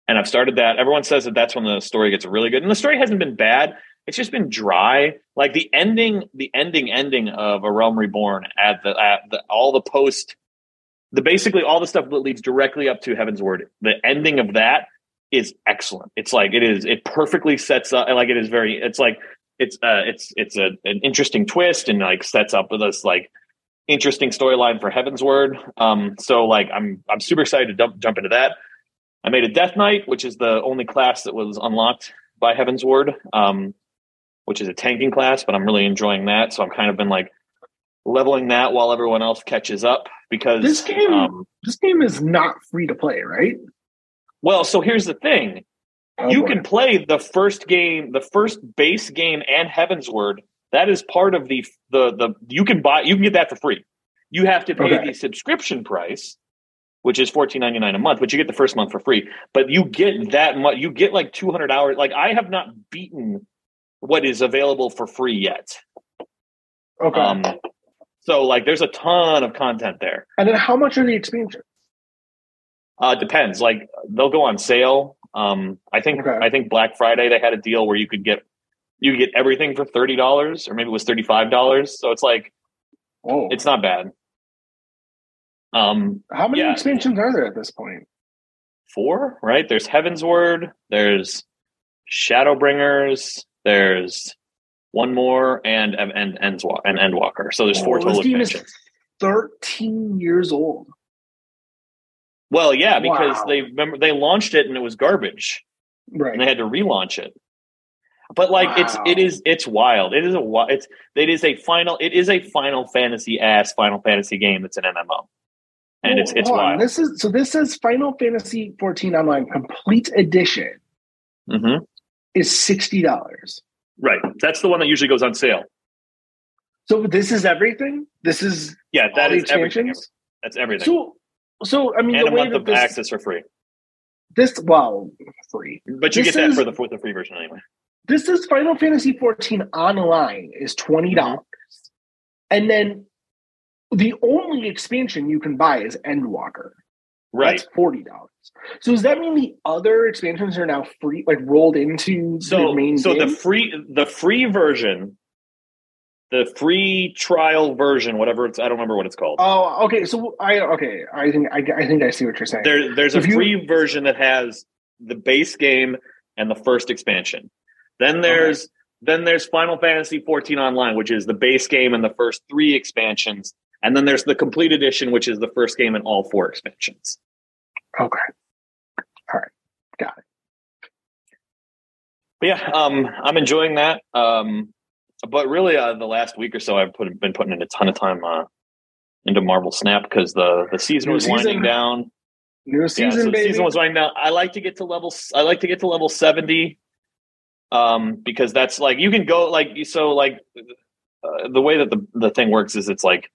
and i've started that. Everyone says that that's when the story gets really good. And the story hasn't been bad. It's just been dry. Like the ending the ending ending of a realm reborn at the at the all the post the basically all the stuff that leads directly up to Heavensward the ending of that is excellent. It's like it is it perfectly sets up like it is very it's like it's uh it's it's a, an interesting twist and like sets up this like interesting storyline for Heavensward. Um so like i'm i'm super excited to jump jump into that. I made a death knight which is the only class that was unlocked by Heavensward um which is a tanking class but i'm really enjoying that. So i'm kind of been like leveling that while everyone else catches up because This game- um, This game is not free to play, right? well so here's the thing Oh, you boy. can play the first game the first base game and Heavensward that is part of the the the you can buy you can get that for free you have to pay Okay. the subscription price which is fourteen ninety nine a month, but you get the first month for free. But you get that much. You get like two hundred hours. Like I have not beaten what is available for free yet. Okay. Um, so like, there's a ton of content there. and then how much are the expansions? Uh, depends. Like they'll go on sale. Um, I think Okay. I think Black Friday they had a deal where you could get you could get everything for thirty dollars, or maybe it was thirty five dollars. So it's like Oh, it's not bad. Um, how many yeah. expansions are there at this point? four, right? There's Heavensward, there's Shadowbringers, there's one more, and and and Endwalker. And Endwalker. So there's four Oh, total this game is expansions. thirteen years old. Well, yeah, because Wow. they remember they launched it and it was garbage. Right. and they had to relaunch it. But like it's Wow. it is it's wild. It is a it's it is a final it is a Final Fantasy ass Final Fantasy game that's an MMO, and it's it's on. wild. This is so. This is Final Fantasy 14 Online Complete Edition hmm is sixty dollars. Right, that's the one that usually goes on sale. So this is everything. This is Yeah, that is everything. That's everything, So, so I mean, and the a way month of this, access for free. this well, free. But you This get that for the the free version anyway. This is Final Fantasy 14 Online is twenty mm-hmm. dollars, and then the only expansion you can buy is Endwalker. Right. That's forty dollars. So does that mean the other expansions are now free, like rolled into So the main so game? the free the free version, the free trial version, whatever it's I don't remember what it's called. Oh, okay. So I okay. I think I, I think I see what you're saying. There, there's a If you- free version that has the base game and the first expansion. Then there's then there's Final Fantasy 14 Online, which is the base game and the first three expansions. And then there's the complete edition, which is the first game and all four expansions. Okay. All right. Got it. But yeah, um, I'm enjoying that. Um, but really, uh, the last week or so, I've put, been putting in a ton of time uh, into Marvel Snap because the the season New was winding down. New yeah, season, so the baby. season was winding down. I like to get to level. I like to get to level seventy, um, because that's like you can go like so like uh, the way that the the thing works is it's like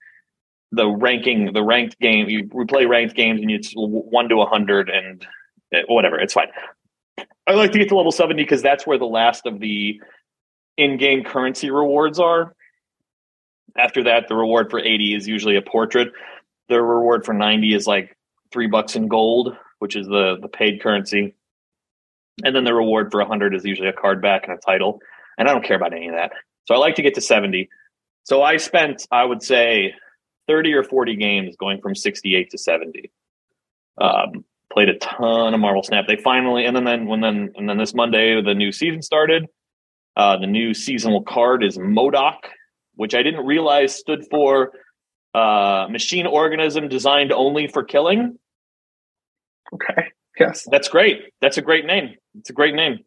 the ranking the ranked game. You we play ranked games and it's one to a hundred and eh, whatever. It's fine. I like to get to level seventy because that's where the last of the in-game currency rewards are. After that, the reward for eighty is usually a portrait. The reward for ninety is like three bucks in gold, which is the the paid currency. And then the reward for 100 is usually a card back and a title. And I don't care about any of that. So I like to get to 70. So I spent, I would say, 30 or 40 games going from 68 to 70. Um, played a ton of Marvel Snap. They finally, and then, then when then and then this Monday the new season started. Uh, the new seasonal card is MODOK, which I didn't realize stood for uh, machine organism designed only for killing. okay. Yes. That's great. That's a great name. It's a great name.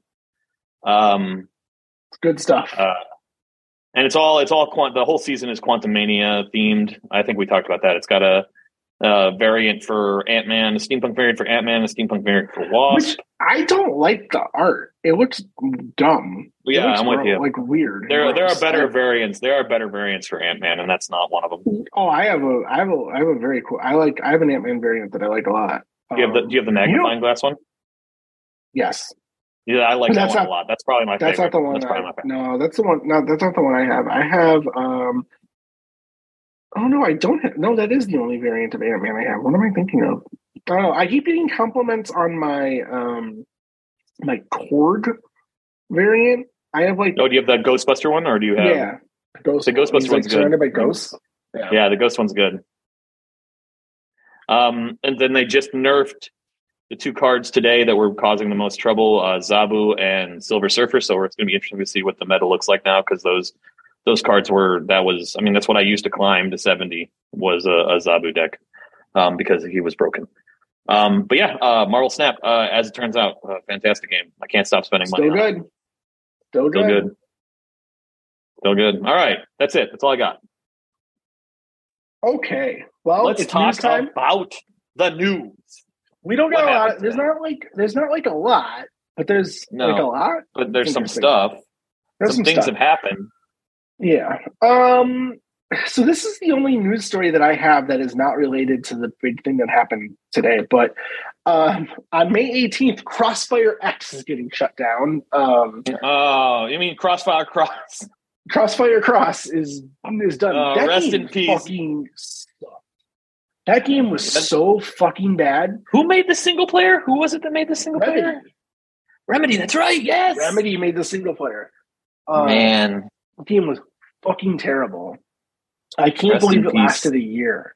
Um, It's good stuff. uh, and it's all it's all quant. The whole season is Quantumania themed. I think we talked about that. It's got a, a variant for Ant Man, a steampunk variant for Ant Man, a steampunk variant for Wasp. Which I don't like the art. It looks dumb. Yeah, looks I'm with ro- you. Like weird. there there are better variants. There are better variants for Ant Man, and that's not one of them. Oh, I have a, I have a, I have a very cool. I like. I have an Ant Man variant that I like a lot. Do you have the Um, Do you have the magnifying glass one? yes, Yeah, I like that That's one not- a lot. That's probably my that's favorite. not the one. That's probably I, my favorite. no, that's the one. No, that's not the one I have. I have. um Oh no, I don't have. No, that is the only variant of Ant Man I have. What am I thinking of? Oh, I keep getting compliments on my um my Korg variant. I have like Oh, do you have that Ghostbuster one, or do you have? yeah, ghost. The Ghostbuster he's, like, one's good. surrounded by ghosts. Yeah. Yeah, the ghost one's good. Um, and then they just nerfed the two cards today that were causing the most trouble: uh, Zabu and Silver Surfer. So it's going to be interesting to see what the meta looks like now because those those cards were that was. I mean, that's what I used to climb to seventy was a, a Zabu deck um, because he was broken. Um, but yeah, uh, Marvel Snap, uh, as it turns out, a fantastic game. I can't stop spending money. Still good. Still Still good. good. Still good. All right, that's it. That's all I got. Okay. Well, Let's talk about the news. We don't got a lot. There's not like there's not like a lot, but there's No. like a lot. but there's some stuff. There's some, some, things stuff. have happened. Yeah. Um. so this is the only news story that I have that is not related to the big thing that happened today. But um, on May 18th, Crossfire X is getting shut down. Um, Oh, you mean Crossfire Cross? Crossfire Cross is is done. Oh, that rest in peace. That game was That's- so fucking bad. Who made the single player? Who was it that made the single Remedy. player? Remedy. That's right. Yes. Remedy made the single player. Uh, Man, the game was fucking terrible. I can't Rest believe it peace. lasted a year.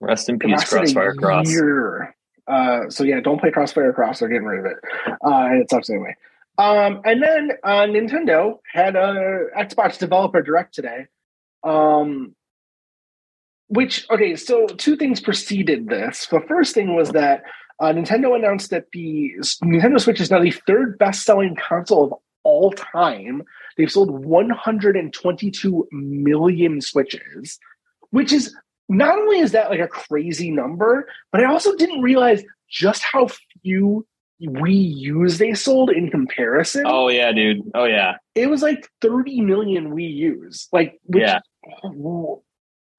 rest in peace, Crossfire Cross. year. Uh, so yeah, don't play Crossfire Cross. They're getting rid of it, uh, and it sucks anyway. Um, and then uh, Nintendo had a Xbox Developer Direct today. Um, which okay, so two things preceded this. The first thing was that uh, Nintendo announced that the Nintendo Switch is now the third best-selling console of all time. They've sold 122 million Switches, which is not only is that like a crazy number, but I also didn't realize just how few Wii U's they sold in comparison. Oh yeah, dude. Oh yeah. It was like 30 million Wii U's. Like, which, Yeah.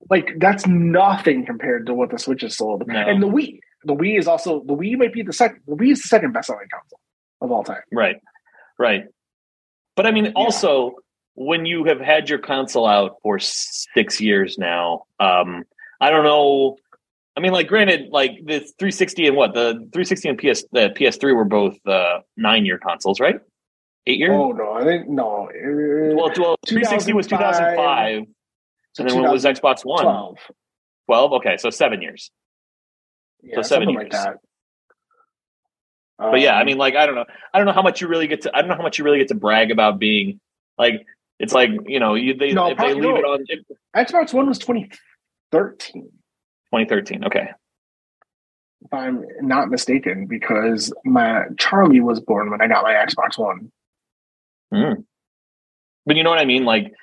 like that's nothing compared to what the Switch has sold. No. And the Wii, the Wii is also the Wii might be the second. The Wii is the second best selling console of all time. Right. Right. But I mean, also when you have had your console out for six years now, um, I don't know. I mean, like, granted, like the 360 and what the 360 and PS the PS3 were both uh, nine year consoles, right? Eight year. Oh no, I think no. well, well, 360 was 2005, so and then what was Xbox One? 2012. 12. Okay, so seven years. Yeah, So seven years. like that. But yeah, I Um, mean, like, I don't know. I don't know how much you really get to. I don't know how much you really get to brag about being like. It's like you know, you they No, if they probably leave it on if, Xbox One was 2013. 2013. Okay. if I'm not mistaken, because my Charlie was born when I got my Xbox One. Mm. But you know what I mean? Like,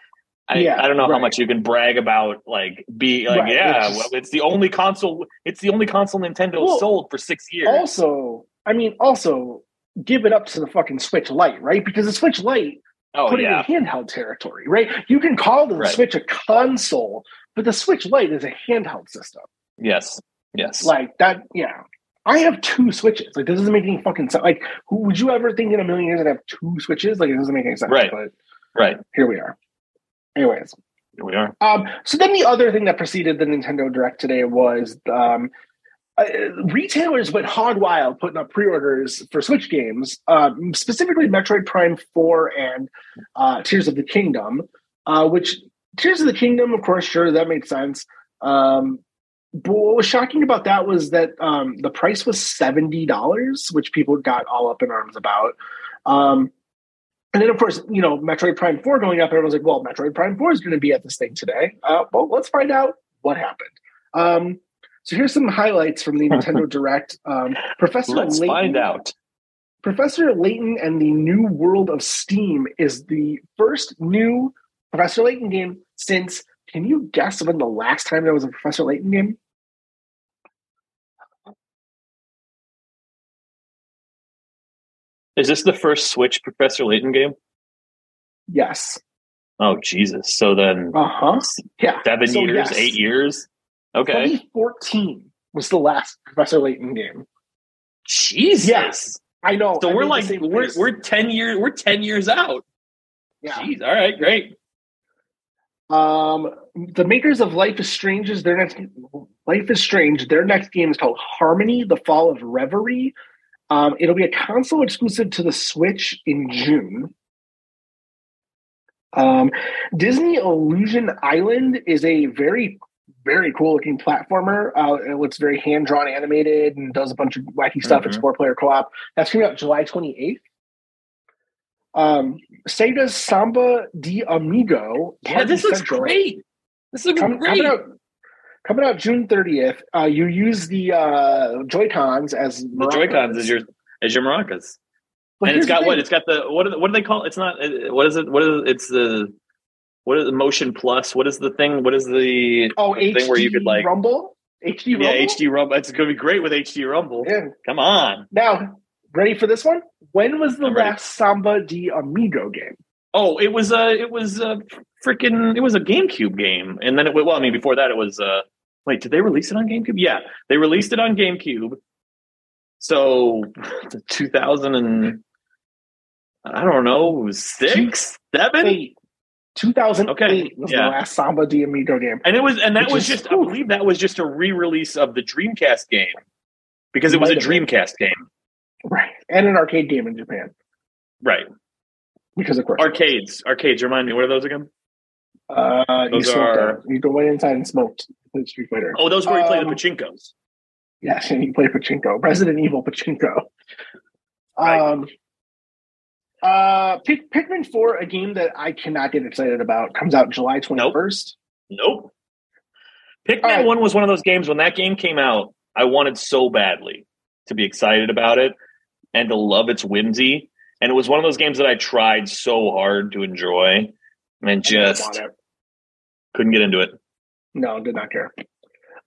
I, Yeah, I don't know how much you can brag about, like, be like, Right, yeah, it's well, it's the only console, it's the only console Nintendo Well, sold for six years. Also, I mean, also give it up to the fucking Switch Lite, right? Because the Switch Lite oh, put yeah. it in handheld territory, right? You can call the Right. Switch a console, but the Switch Lite is a handheld system. Yes. Yes. Like that, yeah. I have two switches. Like this doesn't make any fucking sense. Like, who would you ever think in a million years I'd have two switches? Like, it doesn't make any sense. Right. But right. here we are. Anyways, Here we are. Um, so then the other thing that preceded the Nintendo Direct today was um, uh, retailers went hog wild putting up pre-orders for Switch games, um, specifically Metroid Prime Four and uh, Tears of the Kingdom. Uh, which Tears of the Kingdom, of course, sure that made sense. Um, but what was shocking about that was that um, the price was seventy dollars, which people got all up in arms about. Um, and then, of course, you know, Metroid Prime 4 going up, everyone's like, well, Metroid Prime 4 is going to be at this thing today. Uh, well, let's find out what happened. So here's some highlights from the Nintendo Direct. Um, Professor Let's Layton, find out. Professor Layton and the New World of Steam is the first new Professor Layton game since, can you guess when the last time there was a Professor Layton game? Is this the first Switch Professor Layton game? Yes. Oh, Jesus. So then Uh huh. Yeah. seven So, years, yes. eight years? Okay. 2014 was the last Professor Layton game. Jesus. Yes. I know. So I we're like we're we're ten years we're ten years out. yeah. Jeez. All right, great. Um, the makers of Life is Strange is their next Life is Strange. Their next game is called Harmony: The Fall of Reverie. Um, it'll be a console exclusive to the Switch in June. Um, Disney Illusion Island is a very, very cool looking platformer. Uh, it looks very hand drawn, animated, and does a bunch of wacky stuff. It's Mhm. four player co op. That's coming out July twenty eighth. Um, Sega's Samba de Amigo. Yeah, this looks Central, great. This looks com- great. coming out coming out June thirtieth. Uh, you use the uh, Joy Cons as the Joy Cons is your as your maracas, But and it's got what? It's got the what? Are, what do they call? it? It's not. What is it? What is it? it's the what is the motion plus? What is the thing? What is the oh the HD thing where you could like Rumble HD Rumble. yeah HD Rumble? It's gonna be great with HD Rumble. Yeah. Come on. Now, ready for this one? When was the I'm ready. last Samba de Amigo game? Oh, it was a it was a freaking it was a GameCube game, and then it went well, I mean, before that it was uh wait, did they release it on GameCube? Yeah, they released it on GameCube. So, 2000 and I don't know, six, seven. Eight. 2008 Okay, was yeah. the last Samba de Amigo game. And it was, and that was just, I believe that was just a re-release of the Dreamcast game because it was a have been. Dreamcast game, Right. And an arcade game in Japan. right? Because of course. Arcades, arcades. Remind me, what are those again? Uh, you Those smoked are- You go right inside and smoked. Street Fighter. Oh, those where you play the Um, pachinkos. Yes, and you play Pachinko. Resident Evil Pachinko. Right. Um, uh, Pick, Pikmin 4, a game that I cannot get excited about, comes out July 21st. Nope. Pikmin All right. One was one of those games when that game came out. I wanted so badly to be excited about it and to love its whimsy, and it was one of those games that I tried so hard to enjoy and just couldn't get into it. No, did not care.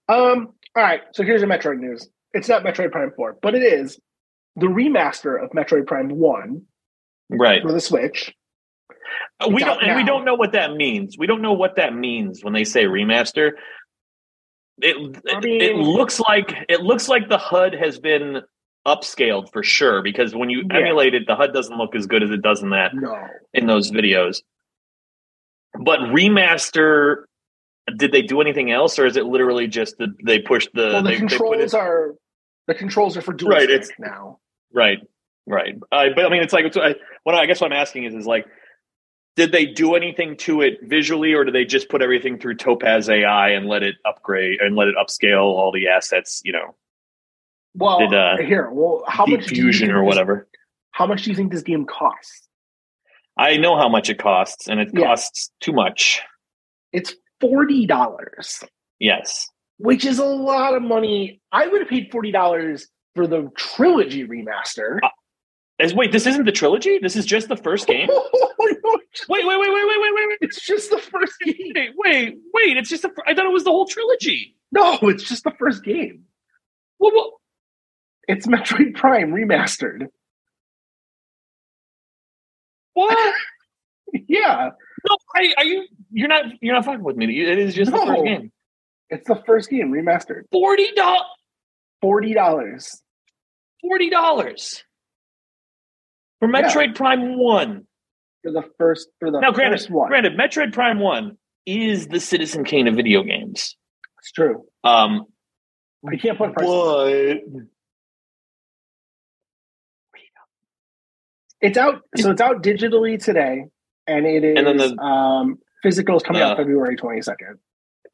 Um, all right, so here's the Metroid news. It's not Metroid Prime 4, but it is the remaster of Metroid Prime 1 Right. for the Switch. Uh, we don't, and we don't know what that means. We don't know what that means when they say remaster. It I it, mean- it looks like it looks like the HUD has been upscaled for sure because when you Yeah. emulate it, the HUD doesn't look as good as it does in that No. in those videos. But remaster, did they do anything else, or is it literally just the, they pushed the well, the they, they controls it, are the controls are for dual Right, stick it's- now. right, right? But I mean, it's like it's, I, what I guess what I'm asking is is like, did they do anything to it visually, or did they just put everything through Topaz AI and let it upgrade and let it upscale all the assets? You know, Well, Did, uh, here, well, how much Fusion or this- whatever. How much do you think this game costs? I know how much it costs, and it Yeah. costs too much. It's forty dollars, Yes. which is a lot of money. I would have paid forty dollars for the trilogy remaster. As, wait, this isn't the trilogy. This is just the first game. Wait, wait, wait, wait, wait, wait, wait, wait. it's just the first game. Wait, wait, wait! It's just The, I thought it was the whole trilogy. No, it's just the first game. Well, well, It's Metroid Prime remastered. what? Yeah, no, I, are you? You're not. You're not fucking with me. It is just the first game. it's the first game remastered. Forty dollars. Forty dollars. Forty dollars for Metroid Prime One. for the first for the Now, granted, first one. granted, Metroid Prime One is the Citizen Kane of video games. It's true. Um, You can't put a price. it. but It's out. So it's out digitally today, and it is. And then the- um, physical is coming out Uh, February twenty second.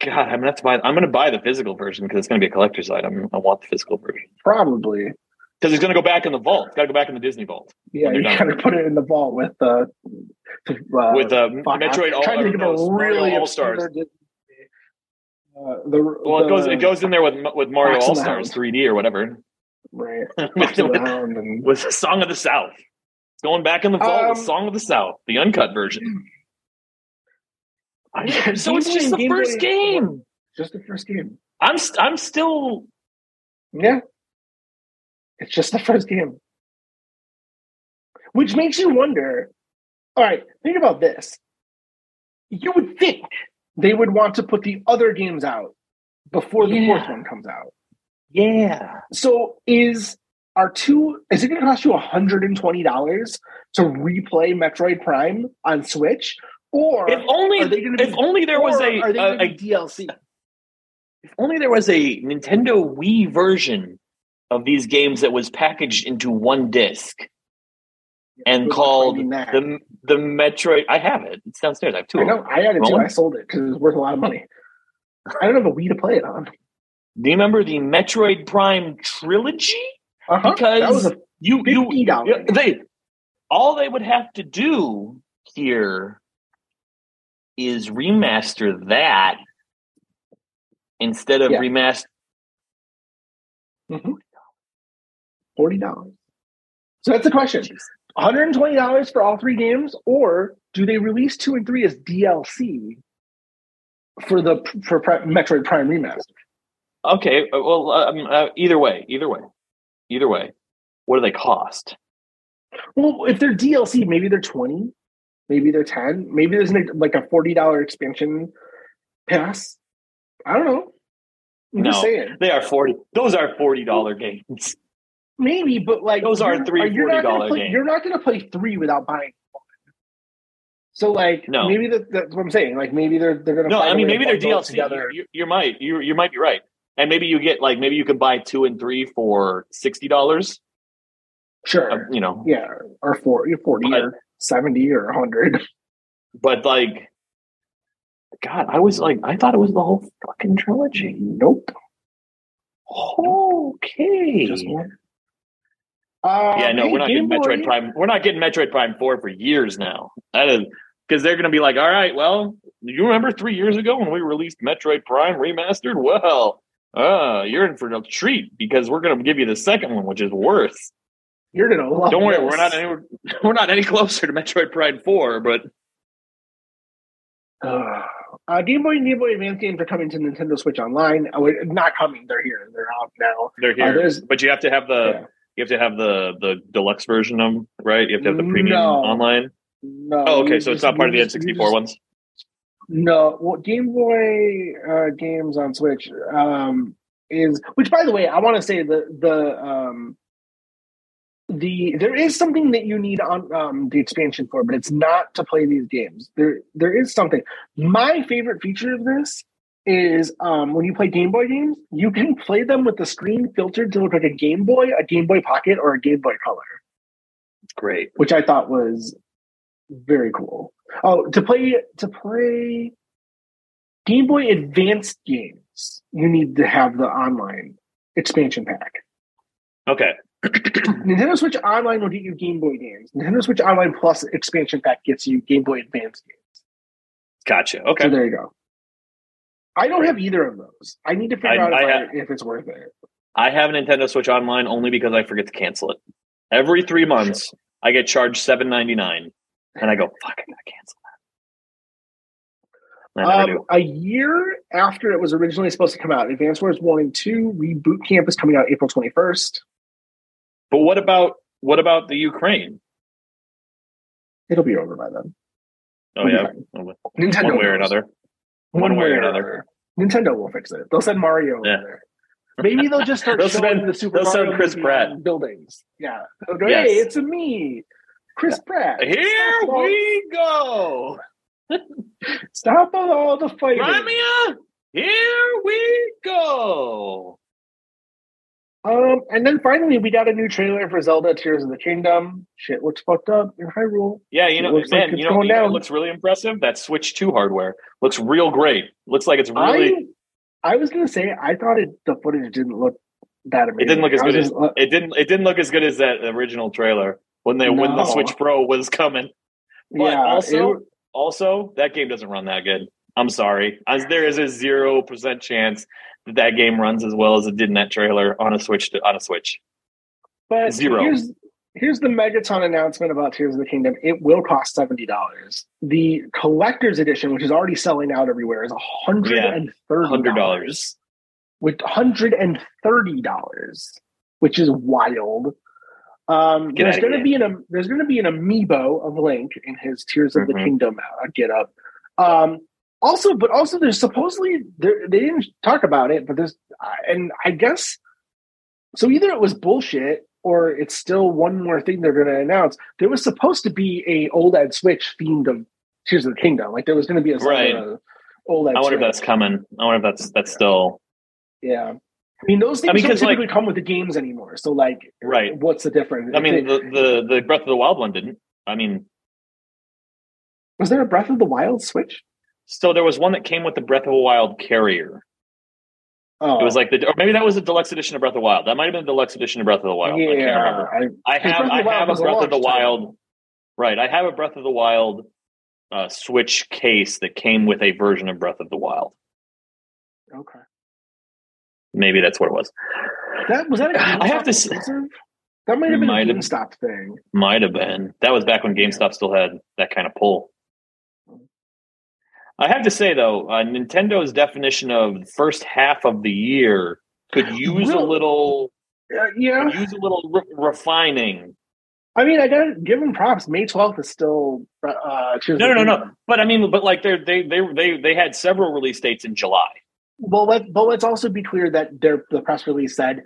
God, I'm gonna have to buy. I'm gonna buy the physical version because it's gonna be a collector's item. I want the physical version Probably. Because it's gonna go back in the vault. It's got to go back in the Disney vault Yeah, you gotta put it in the vault with the uh, with uh, Metroid All, trying to think of really All Stars. Uh, the, Well, it goes it goes in there with with Mario All Stars 3D or whatever right. with, the with, and with Song of the South. It's going back in the vault with Um, Song of the South, the uncut version. Yeah, so it's just the Game first game. just the first game. I'm st- I'm still Yeah, it's just the first game, which makes you wonder. All right, think about this. You would think they would want to put the other games out before the fourth one comes out. yeah. So is are two? Is it going to cost you hundred and twenty dollars to replay Metroid Prime on Switch? Or If only are they gonna if only there was a, are they a, a DLC? if only there was a Nintendo Wii version of these games that was packaged into one disc and called the the Metroid. I have it. It's downstairs. I have two. I know. I had it too. I sold it because it was worth a lot of money. I don't have a Wii to play it on. Do you remember the Metroid Prime trilogy? Uh-huh. Because that was a You you fifty they all they would have to do here is remaster that instead of Yeah. remaster. Forty dollars. So that's the question: one hundred and twenty dollars for all three games, or do they release two and three as DLC for the for Metroid Prime remaster? Okay, uh, well, um, uh, either way, either way, either way, what do they cost? Well, if they're DLC, maybe they're twenty. Maybe they're ten. Maybe there's like a forty dollar expansion pass. I don't know. I'm No. just saying. They are forty. Those are forty dollar games. Maybe, but like Those are you're- three you're not gonna $40 play- games. You're not going to play three without buying one. So like, No. maybe that, that's what I'm saying. Like maybe they're they're going to. No, I mean maybe they're DLC. together. You, you might you you might be right, and maybe you get like maybe you can buy two and three for sixty dollars. Sure. Uh, you know, Yeah, or 40, 40 But- or seventy or hundred. but like, God, I was like, I thought it was the whole fucking trilogy. Nope. Okay. Just one. Uh, yeah, no, we're not Game getting Metroid Boy- Prime. We're not getting Metroid Prime Four for years now. That is because they're going to be like, all right, well, you remember three years ago when we released Metroid Prime remastered? Well, uh, you're in for a treat because we're going to give you the second one, which is worse. You're gonna love. Don't worry, this. we're not any, we're not any closer to Metroid Prime Four, but Uh, uh, Game Boy and Game Boy Advance games are coming to Nintendo Switch Online. Oh, not coming; they're here. They're out now. they're Uh, here. there's but you have to have the yeah. You have to have the the deluxe version of them, right? You have to have the premium No. online. no. Oh, okay, so it's not part of the N just- sixty four just- ones. No, well, Game Boy uh, games on Switch um, is, which by the way, I want to say the the um, the there is something that you need on um, the expansion for, but it's not to play these games. There there is something. My favorite feature of this is um, when you play Game Boy games, you can play them with the screen filtered to look like a Game Boy, a Game Boy Pocket, or a Game Boy Color Great. which I thought was very cool. Oh, to play to play Game Boy Advanced games, you need to have the online expansion pack. Okay. Nintendo Switch Online will get you Game Boy games. Nintendo Switch Online Plus expansion pack gets you Game Boy Advanced games. Gotcha. Okay. So Okay. there you go. I don't have either of those. I need to figure I- out if, I I- have- if it's worth it. I have a Nintendo Switch Online only because I forget to cancel it. Every three months, I get charged seven ninety nine, and I go, "Fuck, I gotta cancel that." Um, a year after it was originally supposed to come out, Advance Wars 1 and 2 Reboot Camp is coming out April 21st. But what about what about the Ukraine? It'll be over by then. Oh be yeah, fine. one Nintendo way or another. One way or another. Nintendo will fix it. They'll send Mario Yeah. over there. Maybe they'll just start They'll showing send- the Super they'll send Mario Chris Pratt. buildings. Yeah. Go, Yes. hey, it's a me, Chris Pratt. Here Stop all- we go, Stop all the fighting. Crimea. Here we go. Um, and then finally, we got a new trailer for Zelda Tears of the Kingdom. Shit looks fucked up in Hyrule. Yeah, you It know, looks like man, it's you know, going you know looks really impressive. That Switch Two hardware looks real great. Looks like it's really. I, I was gonna say I thought it the footage didn't look that amazing. It didn't look as good as just- uh, it didn't. It didn't look as good as that original trailer when they when the Switch Pro was coming. But yeah. also, it- also that game doesn't run that good. I'm sorry. As there is a zero percent chance that game runs as well as it did in that trailer on a Switch on a Switch. But Zero. Here's here's the Megaton announcement about Tears of the Kingdom. It will cost seventy dollars. The collector's edition, which is already selling out everywhere, is hundred and thirty dollars. With hundred and thirty dollars, which is wild. Um, there's going to be an there's going to be an amiibo of Link in his Tears of the Mhm. Kingdom uh, get up. Um, also, but also there's supposedly there, they didn't talk about it, but there's and I guess so either it was bullshit or it's still one more thing they're going to announce. There was supposed to be a OLED Switch themed of Tears of the Kingdom, like there was going to be a Right. Zelda OLED. I wonder if Switch. that's coming. I wonder if that's that's still yeah. I mean, those things I mean, don't 'cause, like- typically come with the games anymore. So, like, Right. What's the difference? I mean, If the, the the Breath of the Wild one didn't. I mean, was there a Breath of the Wild Switch? So there was one that came with the Breath of the Wild carrier. Oh, It was like the, or maybe that was a deluxe edition of Breath of the Wild. That might have been a deluxe edition of Breath of the Wild. I can't remember. I, I have the I have a Breath of the. Wild. Right, I have a Breath of the Wild uh, Switch case that came with a version of Breath of the Wild. okay. Maybe that's what it was. That was that. A I have to exclusive? That might have been Might a have- GameStop thing. Might have been. That was back when GameStop still had that kind of pull. I have to say though, uh, Nintendo's definition of the first half of the year could use a little Uh, yeah, use a little re- refining I mean, I gotta give them props. May twelfth is still uh, no, no, no, no. But I mean, but like they they they they they had several release dates in July. Well, let but let's also be clear that their the press release said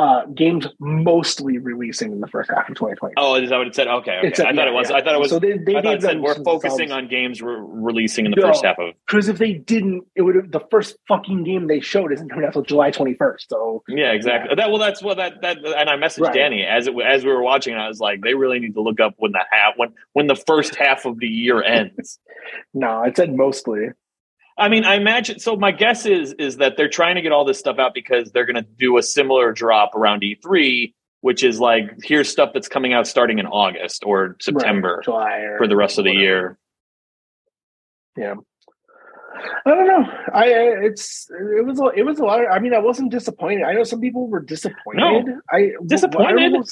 uh, games mostly releasing in the first half of 2020. Oh, is that what it said? Okay, okay. A- I thought yeah, it was. yeah. I thought it was. So they, they I thought it said we're focusing subs. on games re- releasing in the No. first half of. because if they didn't, it would have the first fucking game they showed isn't coming out until July 21st. So Yeah, exactly. That well, that's what that that. And I messaged Right. Danny as it as we were watching. And I was like, they really need to look up when the half when when the first half of the year ends. no, it said mostly. I mean, I imagine. So my guess is is that they're trying to get all this stuff out because they're going to do a similar drop around E3, which is like here's stuff that's coming out starting in August or September Right, or for the rest of the whatever. year. Yeah. I don't know. I it's it was a, it was a lot. Of, I mean, I wasn't disappointed. I know some people were disappointed. No. I Disappointed?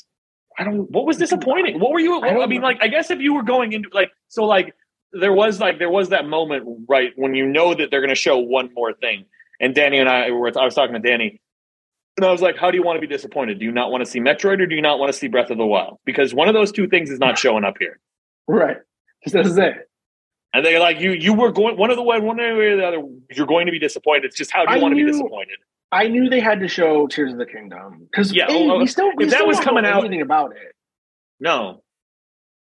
I, don't. What was disappointing? What were you? I I, mean, know. like, I guess if you were going into like, so like, there was like, there was that moment, right, when you know that they're going to show one more thing. And Danny and I were, I was talking to Danny, and I was like, how do you want to be disappointed? Do you not want to see Metroid or do you not want to see Breath of the Wild? Because one of those two things is not showing up here. Right. This is it. And they're like, you, you were going one of the one, one way or the other. You're going to be disappointed. It's just how do you I want to be disappointed? I knew they had to show Tears of the Kingdom because Yeah, yeah, oh, oh, we still we if that still was don't coming out- anything about it. No,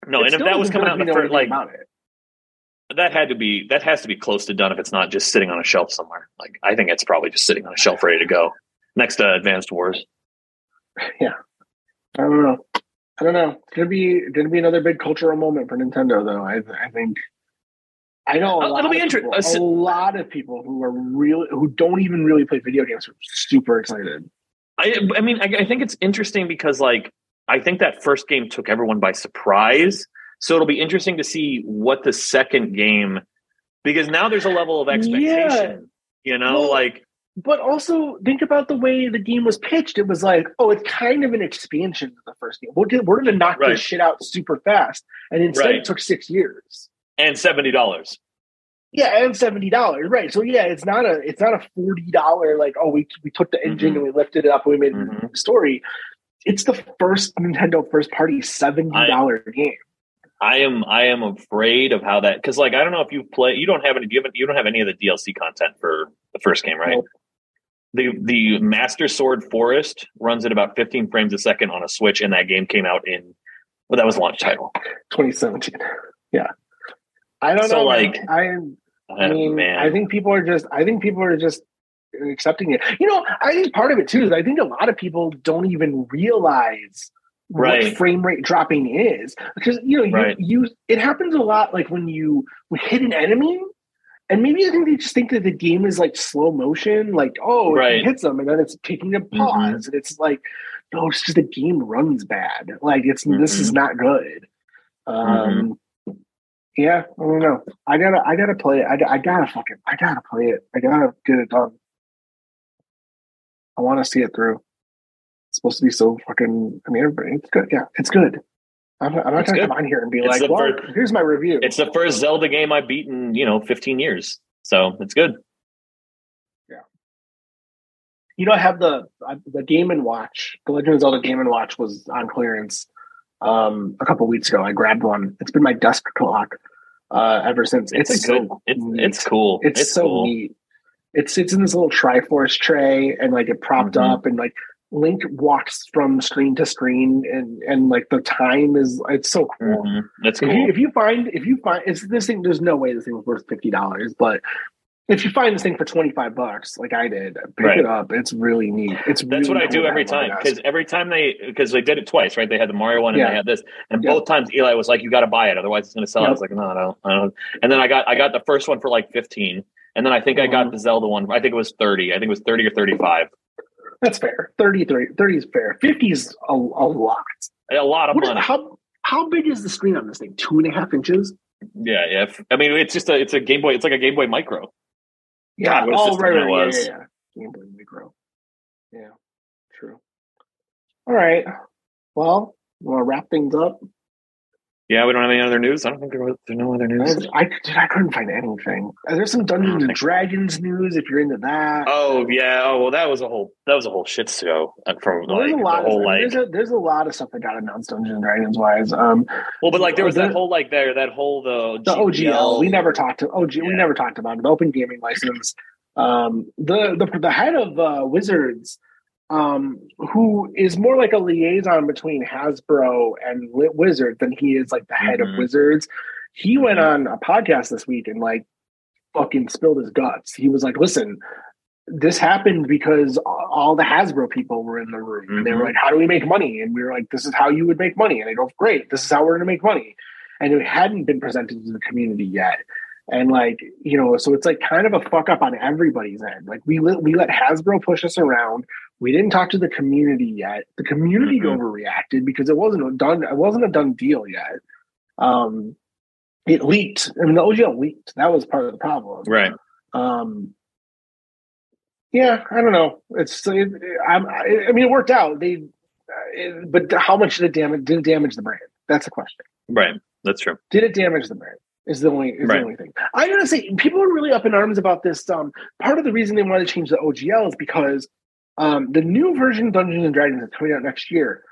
no. It and if that was coming out in the first, like, about it. That had to be that has to be close to done if it's not just sitting on a shelf somewhere. Like I think it's probably just sitting on a shelf ready to go next to Advanced Wars. Yeah, I don't know. I don't know. It's gonna be gonna be another big cultural moment for Nintendo, though. I I think. I know a Uh, lot, it'll be interesting. inter- people, uh, a lot of people who are really who don't even really play video games are super excited. I I mean I, I think it's interesting because like I think that first game took everyone by surprise. So it'll be interesting to see what the second game because now there's a level of expectation. You know, Well, like But also think about the way the game was pitched. It was like, oh, it's kind of an expansion of the first game. We're going to knock Right. this shit out super fast, and instead Right. it took six years. and seventy dollars. Yeah, and seventy dollars, right? So yeah, it's not a it's not a forty dollar like oh we we took the engine Mhm. and we lifted it up and we made Mhm. a story. It's the first Nintendo first party seventy dollar game. I am I am afraid of how that because like I don't know if you play you don't have any you haven't you don't have any of the DLC content for the first game right Nope. the the Master Sword Forest runs at about 15 frames a second on a Switch and that game came out in well that was launch title 2017. Yeah, I don't So, know. like, man. I I mean, man I think people are just. I think people are just accepting it. You know, I think part of it too is I think a lot of people don't even realize Right. what frame rate dropping is because you know you, Right. you it happens a lot like when you hit an enemy. And maybe I think they just think that the game is like slow motion, like oh, Right. it hits them and then it's taking a mm-hmm. pause, and it's like, no, it's just the game runs bad. Like it's this is mm-hmm. not good. Mm-hmm. Um, yeah, I don't know. I gotta, I gotta play it. I, I gotta fucking, I gotta play it. I gotta get it done. I want to see it through. It's supposed to be so fucking. I mean, everybody, it's good. Yeah, it's good. I'm, I'm not gonna come on here and be It's like, well, first- here's my review. it's the first Zelda game I've beaten in you know 15 years so it's good Yeah. you know, I have the I- the Game and Watch. The Legend of Zelda Game and Watch was on clearance um, a couple weeks ago. I grabbed one. It's been my desk clock uh, ever since. it's, It's, a good it's it's cool It's, so cool. neat. It sits in this little Triforce tray and like it propped Mhm. up and like Link walks from screen to screen and and like the time is it's so cool. Mhm. That's If, cool you, if you find if you find it's this thing, there's no way this thing was worth fifty dollars, but if you find this thing for twenty five bucks, like I did, pick Right. it up. It's really neat. It's That's really what I do cool to every time because every time they because they did it twice, right? They had the Mario one and Yeah. they had this, and Yeah. both times Eli was like, "You got to buy it, otherwise it's going to sell." I was like, "No, I don't, I don't." And then I got I got the first one for like fifteen, and then I think I got Mhm. the Zelda one. I think it was thirty. I think it was thirty or thirty-five. That's fair. 30, 30, 30 is fair. Fifty is a, a lot. A lot of What is, money. how how big is the screen on this thing? Two and a half inches. yeah, yeah. If- I mean, it's just a it's a Game Boy. It's like a Game Boy Micro. Yeah. God, oh, right, that right, was. Yeah, yeah, yeah. Game Boy Micro. Yeah, true. All right. Well, want to wrap things up? Yeah, we don't have any other news. I don't think there was there's no other news. I, dude, I couldn't find anything. There's some Dungeons and Dragons news if you're into that. Oh yeah. Oh well, that was a whole that was a whole shit show uh, from Well, like there's a the lot whole of like there's a, there's a lot of stuff that got announced Dungeons and Dragons wise. Um, well, but like there was that whole like there that whole the the OGL we never talked to OG we never talked about it. The open gaming license. Um, the the the head of uh, Wizards, um, who is more like a liaison between Hasbro and Wi- Wizard than he is like the head Mhm. of Wizards. He went on a podcast this week and like fucking spilled his guts. He was like, "Listen." This happened because all the Hasbro people were in the room. And they were Mhm. like, "How do we make money?" And we were like, "This is how you would make money." And they go, "Great, this is how we're going to make money." And it hadn't been presented to the community yet. And like you know, so it's like kind of a fuck up on everybody's end. Like we let we let Hasbro push us around. We didn't talk to the community yet. The community Mhm. overreacted because it wasn't a done. It wasn't a done deal yet. Um, it leaked. I mean, the OGL leaked. That was part of the problem. right. Um, yeah, I don't know. It's it, I'm, I, I mean, it worked out. They, it, but how much did it damage? Did it damage the brand? That's the question. Right. That's true. Did it damage the brand? Is the only is Right. the only thing. I gotta say, people are really up in arms about this. Um, part of the reason they wanted to change the OGL is because um, the new version of Dungeons and Dragons that's coming out next year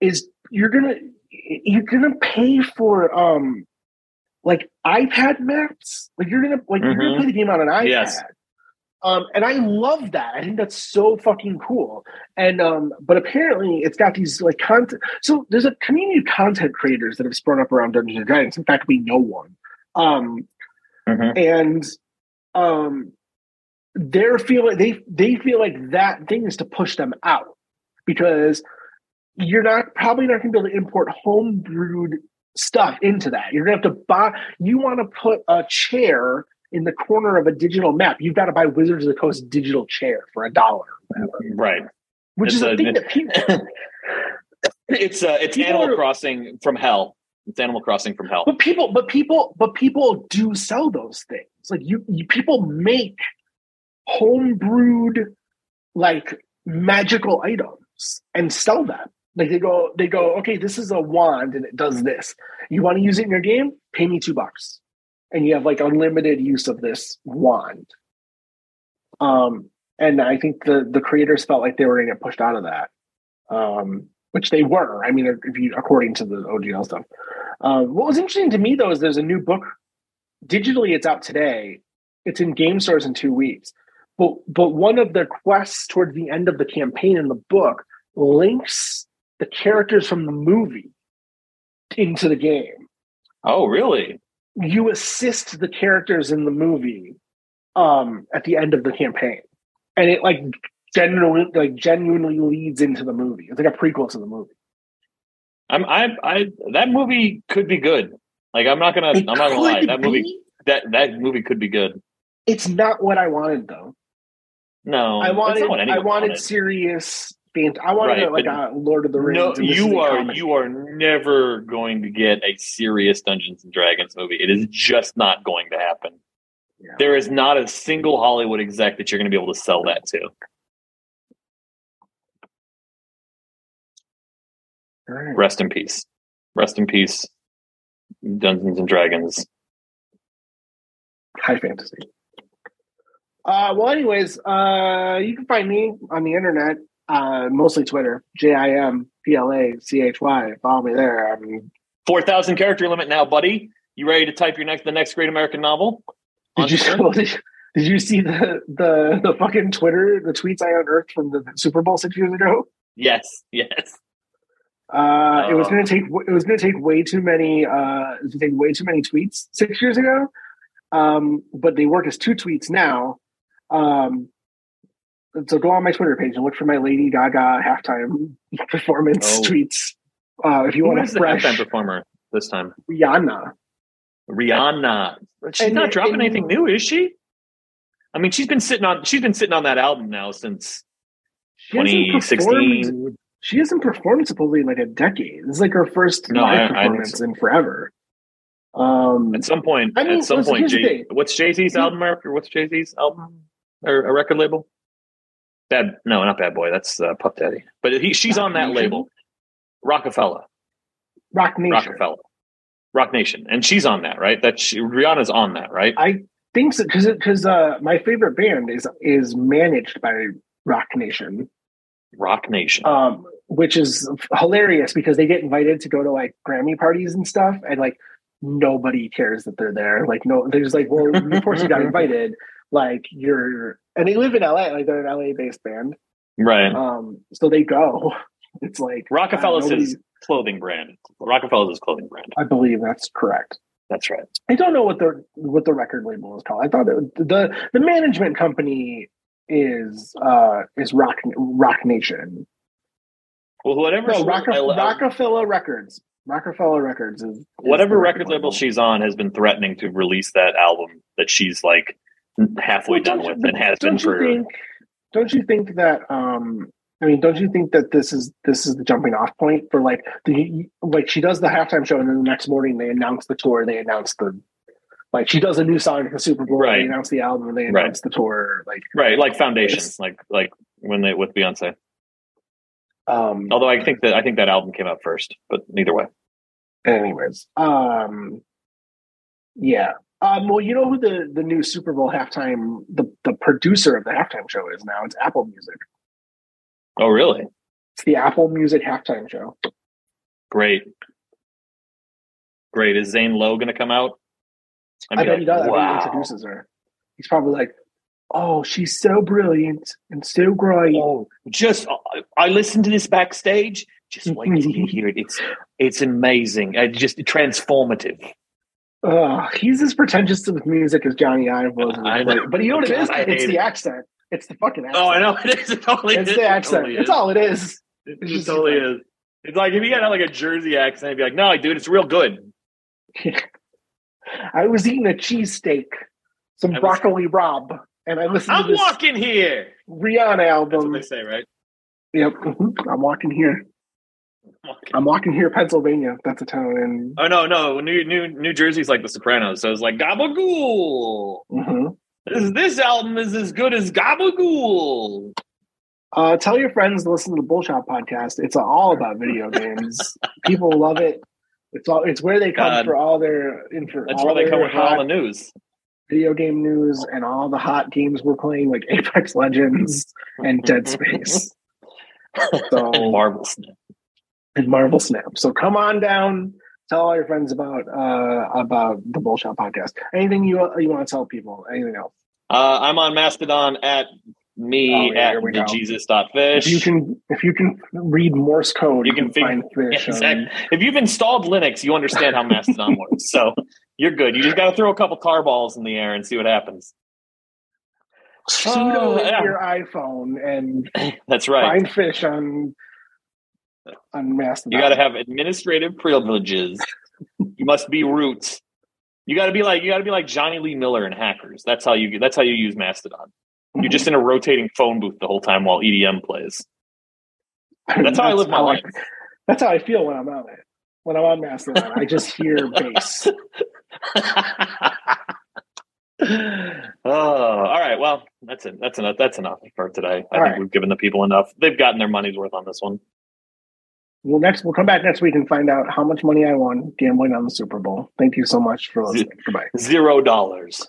is you're gonna you're gonna pay for um like iPad maps. Like you're gonna like you're gonna Mhm. play the game on an iPad. Yes. Um, and I love that. I think that's so fucking cool. And um, but apparently it's got these like content. So there's a community of content creators that have sprung up around Dungeons and Dragons. In fact, we know one. Um, Mhm. and um, they're feeling they they feel like that thing is to push them out because you're not probably not going to be able to import home brewed stuff into that. You're going to have to buy. You want to put a chair in the corner of a digital map. You've got to buy Wizards of the Coast digital chair for a dollar, Right. which It's is a, a- thing that people. It's uh it's People Animal are- Crossing from hell. It's Animal Crossing from hell. But people, but people, but people do sell those things. Like you, you people make home brewed like magical items and sell them. Like they go, they go, okay, this is a wand and it does this. You want to use it in your game? Pay me two bucks, and you have like unlimited use of this wand. Um, and I think the the creators felt like they were to get pushed out of that, um, which they were. I mean, if you according to the OGL stuff. Um, what was interesting to me though is there's a new book digitally. It's out today. It's in game stores in two weeks. But but one of the quests towards the end of the campaign in the book links the characters from the movie into the game. Oh, really? You assist the characters in the movie um, at the end of the campaign, and it like genuinely like genuinely leads into the movie. It's like a prequel to the movie. I'm I I that movie could be good. Like I'm not gonna It I'm not gonna lie. That movie that that movie could be good. It's not what I wanted though. No, I wanted I anyone wanted, serious fant- I wanted Right, like a Lord of the Rings. No, and this is you are comedy. you are never going to get a serious Dungeons and Dragons movie. It is just not going to happen. Yeah. There is not a single Hollywood exec that you're going to be able to sell that to. Right. Rest in peace. Rest in peace. Dungeons and Dragons. high fantasy. Uh, well, anyways, uh, you can find me on the internet, uh, mostly Twitter, J I M P L A C H Y. Follow me there. I'm Four thousand character limit now, buddy. You ready to type your next the next great American novel? Did you, Twitter? did you did you see the, the the fucking Twitter the tweets I unearthed from the Super Bowl six years ago? Yes, yes. Uh, it was Oh. going to take it was going to take way too many uh, it was to take way too many tweets six years ago, um, but they work as two tweets now. Um, so go on my Twitter page and look for my Lady Gaga halftime performance Oh. tweets. Uh, if you Who want is a the fresh halftime performer this time? Rihanna, Rihanna. She's And- not dropping and- anything new, is she? I mean, she's been sitting on she's been sitting on that album now since she hasn't performed. 2016. She hasn't performed supposedly in like a decade. This is like her first No, live I- I performance so. in forever. Um, At some point, I mean, at some listen, point, Jay, what's Jay Z's Yeah. album? Or what's Jay Z's album or a record label? Bad, no, not Bad Boy. That's uh, Puff Daddy. But he, she's on that Nation? label. Rockefeller, Roc Nation. Rockefeller, Roc Nation, and she's on that, right? That she, Rihanna's on that, right? I think so because because uh, my favorite band is is managed by Roc Nation, Roc Nation. um, which is hilarious because they get invited to go to like Grammy parties and stuff, and like nobody cares that they're there. Like no, they're just like, well, of course you got invited. Like you're, and they live in LA. Like they're an LA based band, right. um, so they go. It's like Rockefeller's his clothing brand. Rockefeller's his clothing brand. I believe that's correct. That's right. I don't know what the what the record label is called. I thought it, the the management company is uh is Rock Roc Nation. Well, whatever No, Rock, Roc-A-Fella Records. Roc-A-Fella Records is, is whatever record label she's on has been threatening to release that album that she's like halfway Well, done with you- and has been for think? Don't you think that? um I mean, don't you think that this is this is the jumping off point for like the like she does the halftime show and then the next morning they announce the tour, they announce the like she does a new song at the Super Bowl, Right. they announce the album, and they Right. announce the tour. Like, right like foundation like like when they with Beyonce. um, Although I think that I think that album came out first, but neither way. anyways, um, yeah. Um, well, you know who the the new Super Bowl halftime the the producer of the halftime show is now? It's Apple Music. Oh, really? It's the Apple Music halftime show. Great. Great. Is Zane Lowe going to come out? I be bet he like, does. I bet he Wow. introduces her. He's probably like, "Oh, she's so brilliant and so great." Oh, just I listened to this backstage. Just wait till you hear it. It's it's amazing. Uh, just transformative. Ugh, he's as pretentious with music as Jony Ive was. But you know what it is? God, It's the it. accent. It's the fucking accent. Oh, I know it is. It totally It's is. the It accent. totally That's is. all it is. It It's just totally like- is. It's like if you got like a Jersey accent, you'd be like, "No, dude, it's real good." I was eating a cheesesteak, some was- broccoli rabe, and I listened I'm to this walking here. Rihanna That's album. what they say, right? Yep, mhm. I'm walking here. I'm walking. I'm walking here, Pennsylvania. That's a town in. Oh no, no, New New New Jersey's like The Sopranos, so it's like Gabagool. Mhm. This this album is as good as Gabagool. Uh, tell your friends to listen to the Bullshot podcast. It's all about video games. People love it. It's all. It's where they come God. for all their. In for That's all where they come with all the news. video game news and all the hot games we're playing, like Apex Legends and Dead Space. So Marvel Snap. And Marvel Snap. So come on down. Tell all your friends about uh about the Bullshot podcast. Anything you you want to tell people? Anything else? Uh, I'm on Mastodon at me Oh, yeah, at the. Jesus.fish. If you can if you can read Morse code, You can find fish. Exactly. If you've installed Linux, you understand how Mastodon works. So you're good. You just got to throw a couple tar balls in the air and see what happens. sudo Oh, yeah. your iPhone and That's right. find fish on on Mastodon. You got to have administrative privileges. you must be root. You got to be like you got to be like Jonny Lee Miller in Hackers. That's how you that's how you use Mastodon. You're just in a rotating phone booth the whole time while EDM plays. That's how I live my life. that's how I feel when I'm on it. When I'm on Mastodon, I just hear bass. oh, all right. Well, that's it. That's enough. That's enough for today. I All think right. we've given the people enough. They've gotten their money's worth on this one. Well, next we'll come back next week and find out how much money I won gambling on the Super Bowl. Thank you so much for listening. Goodbye. Zero dollars.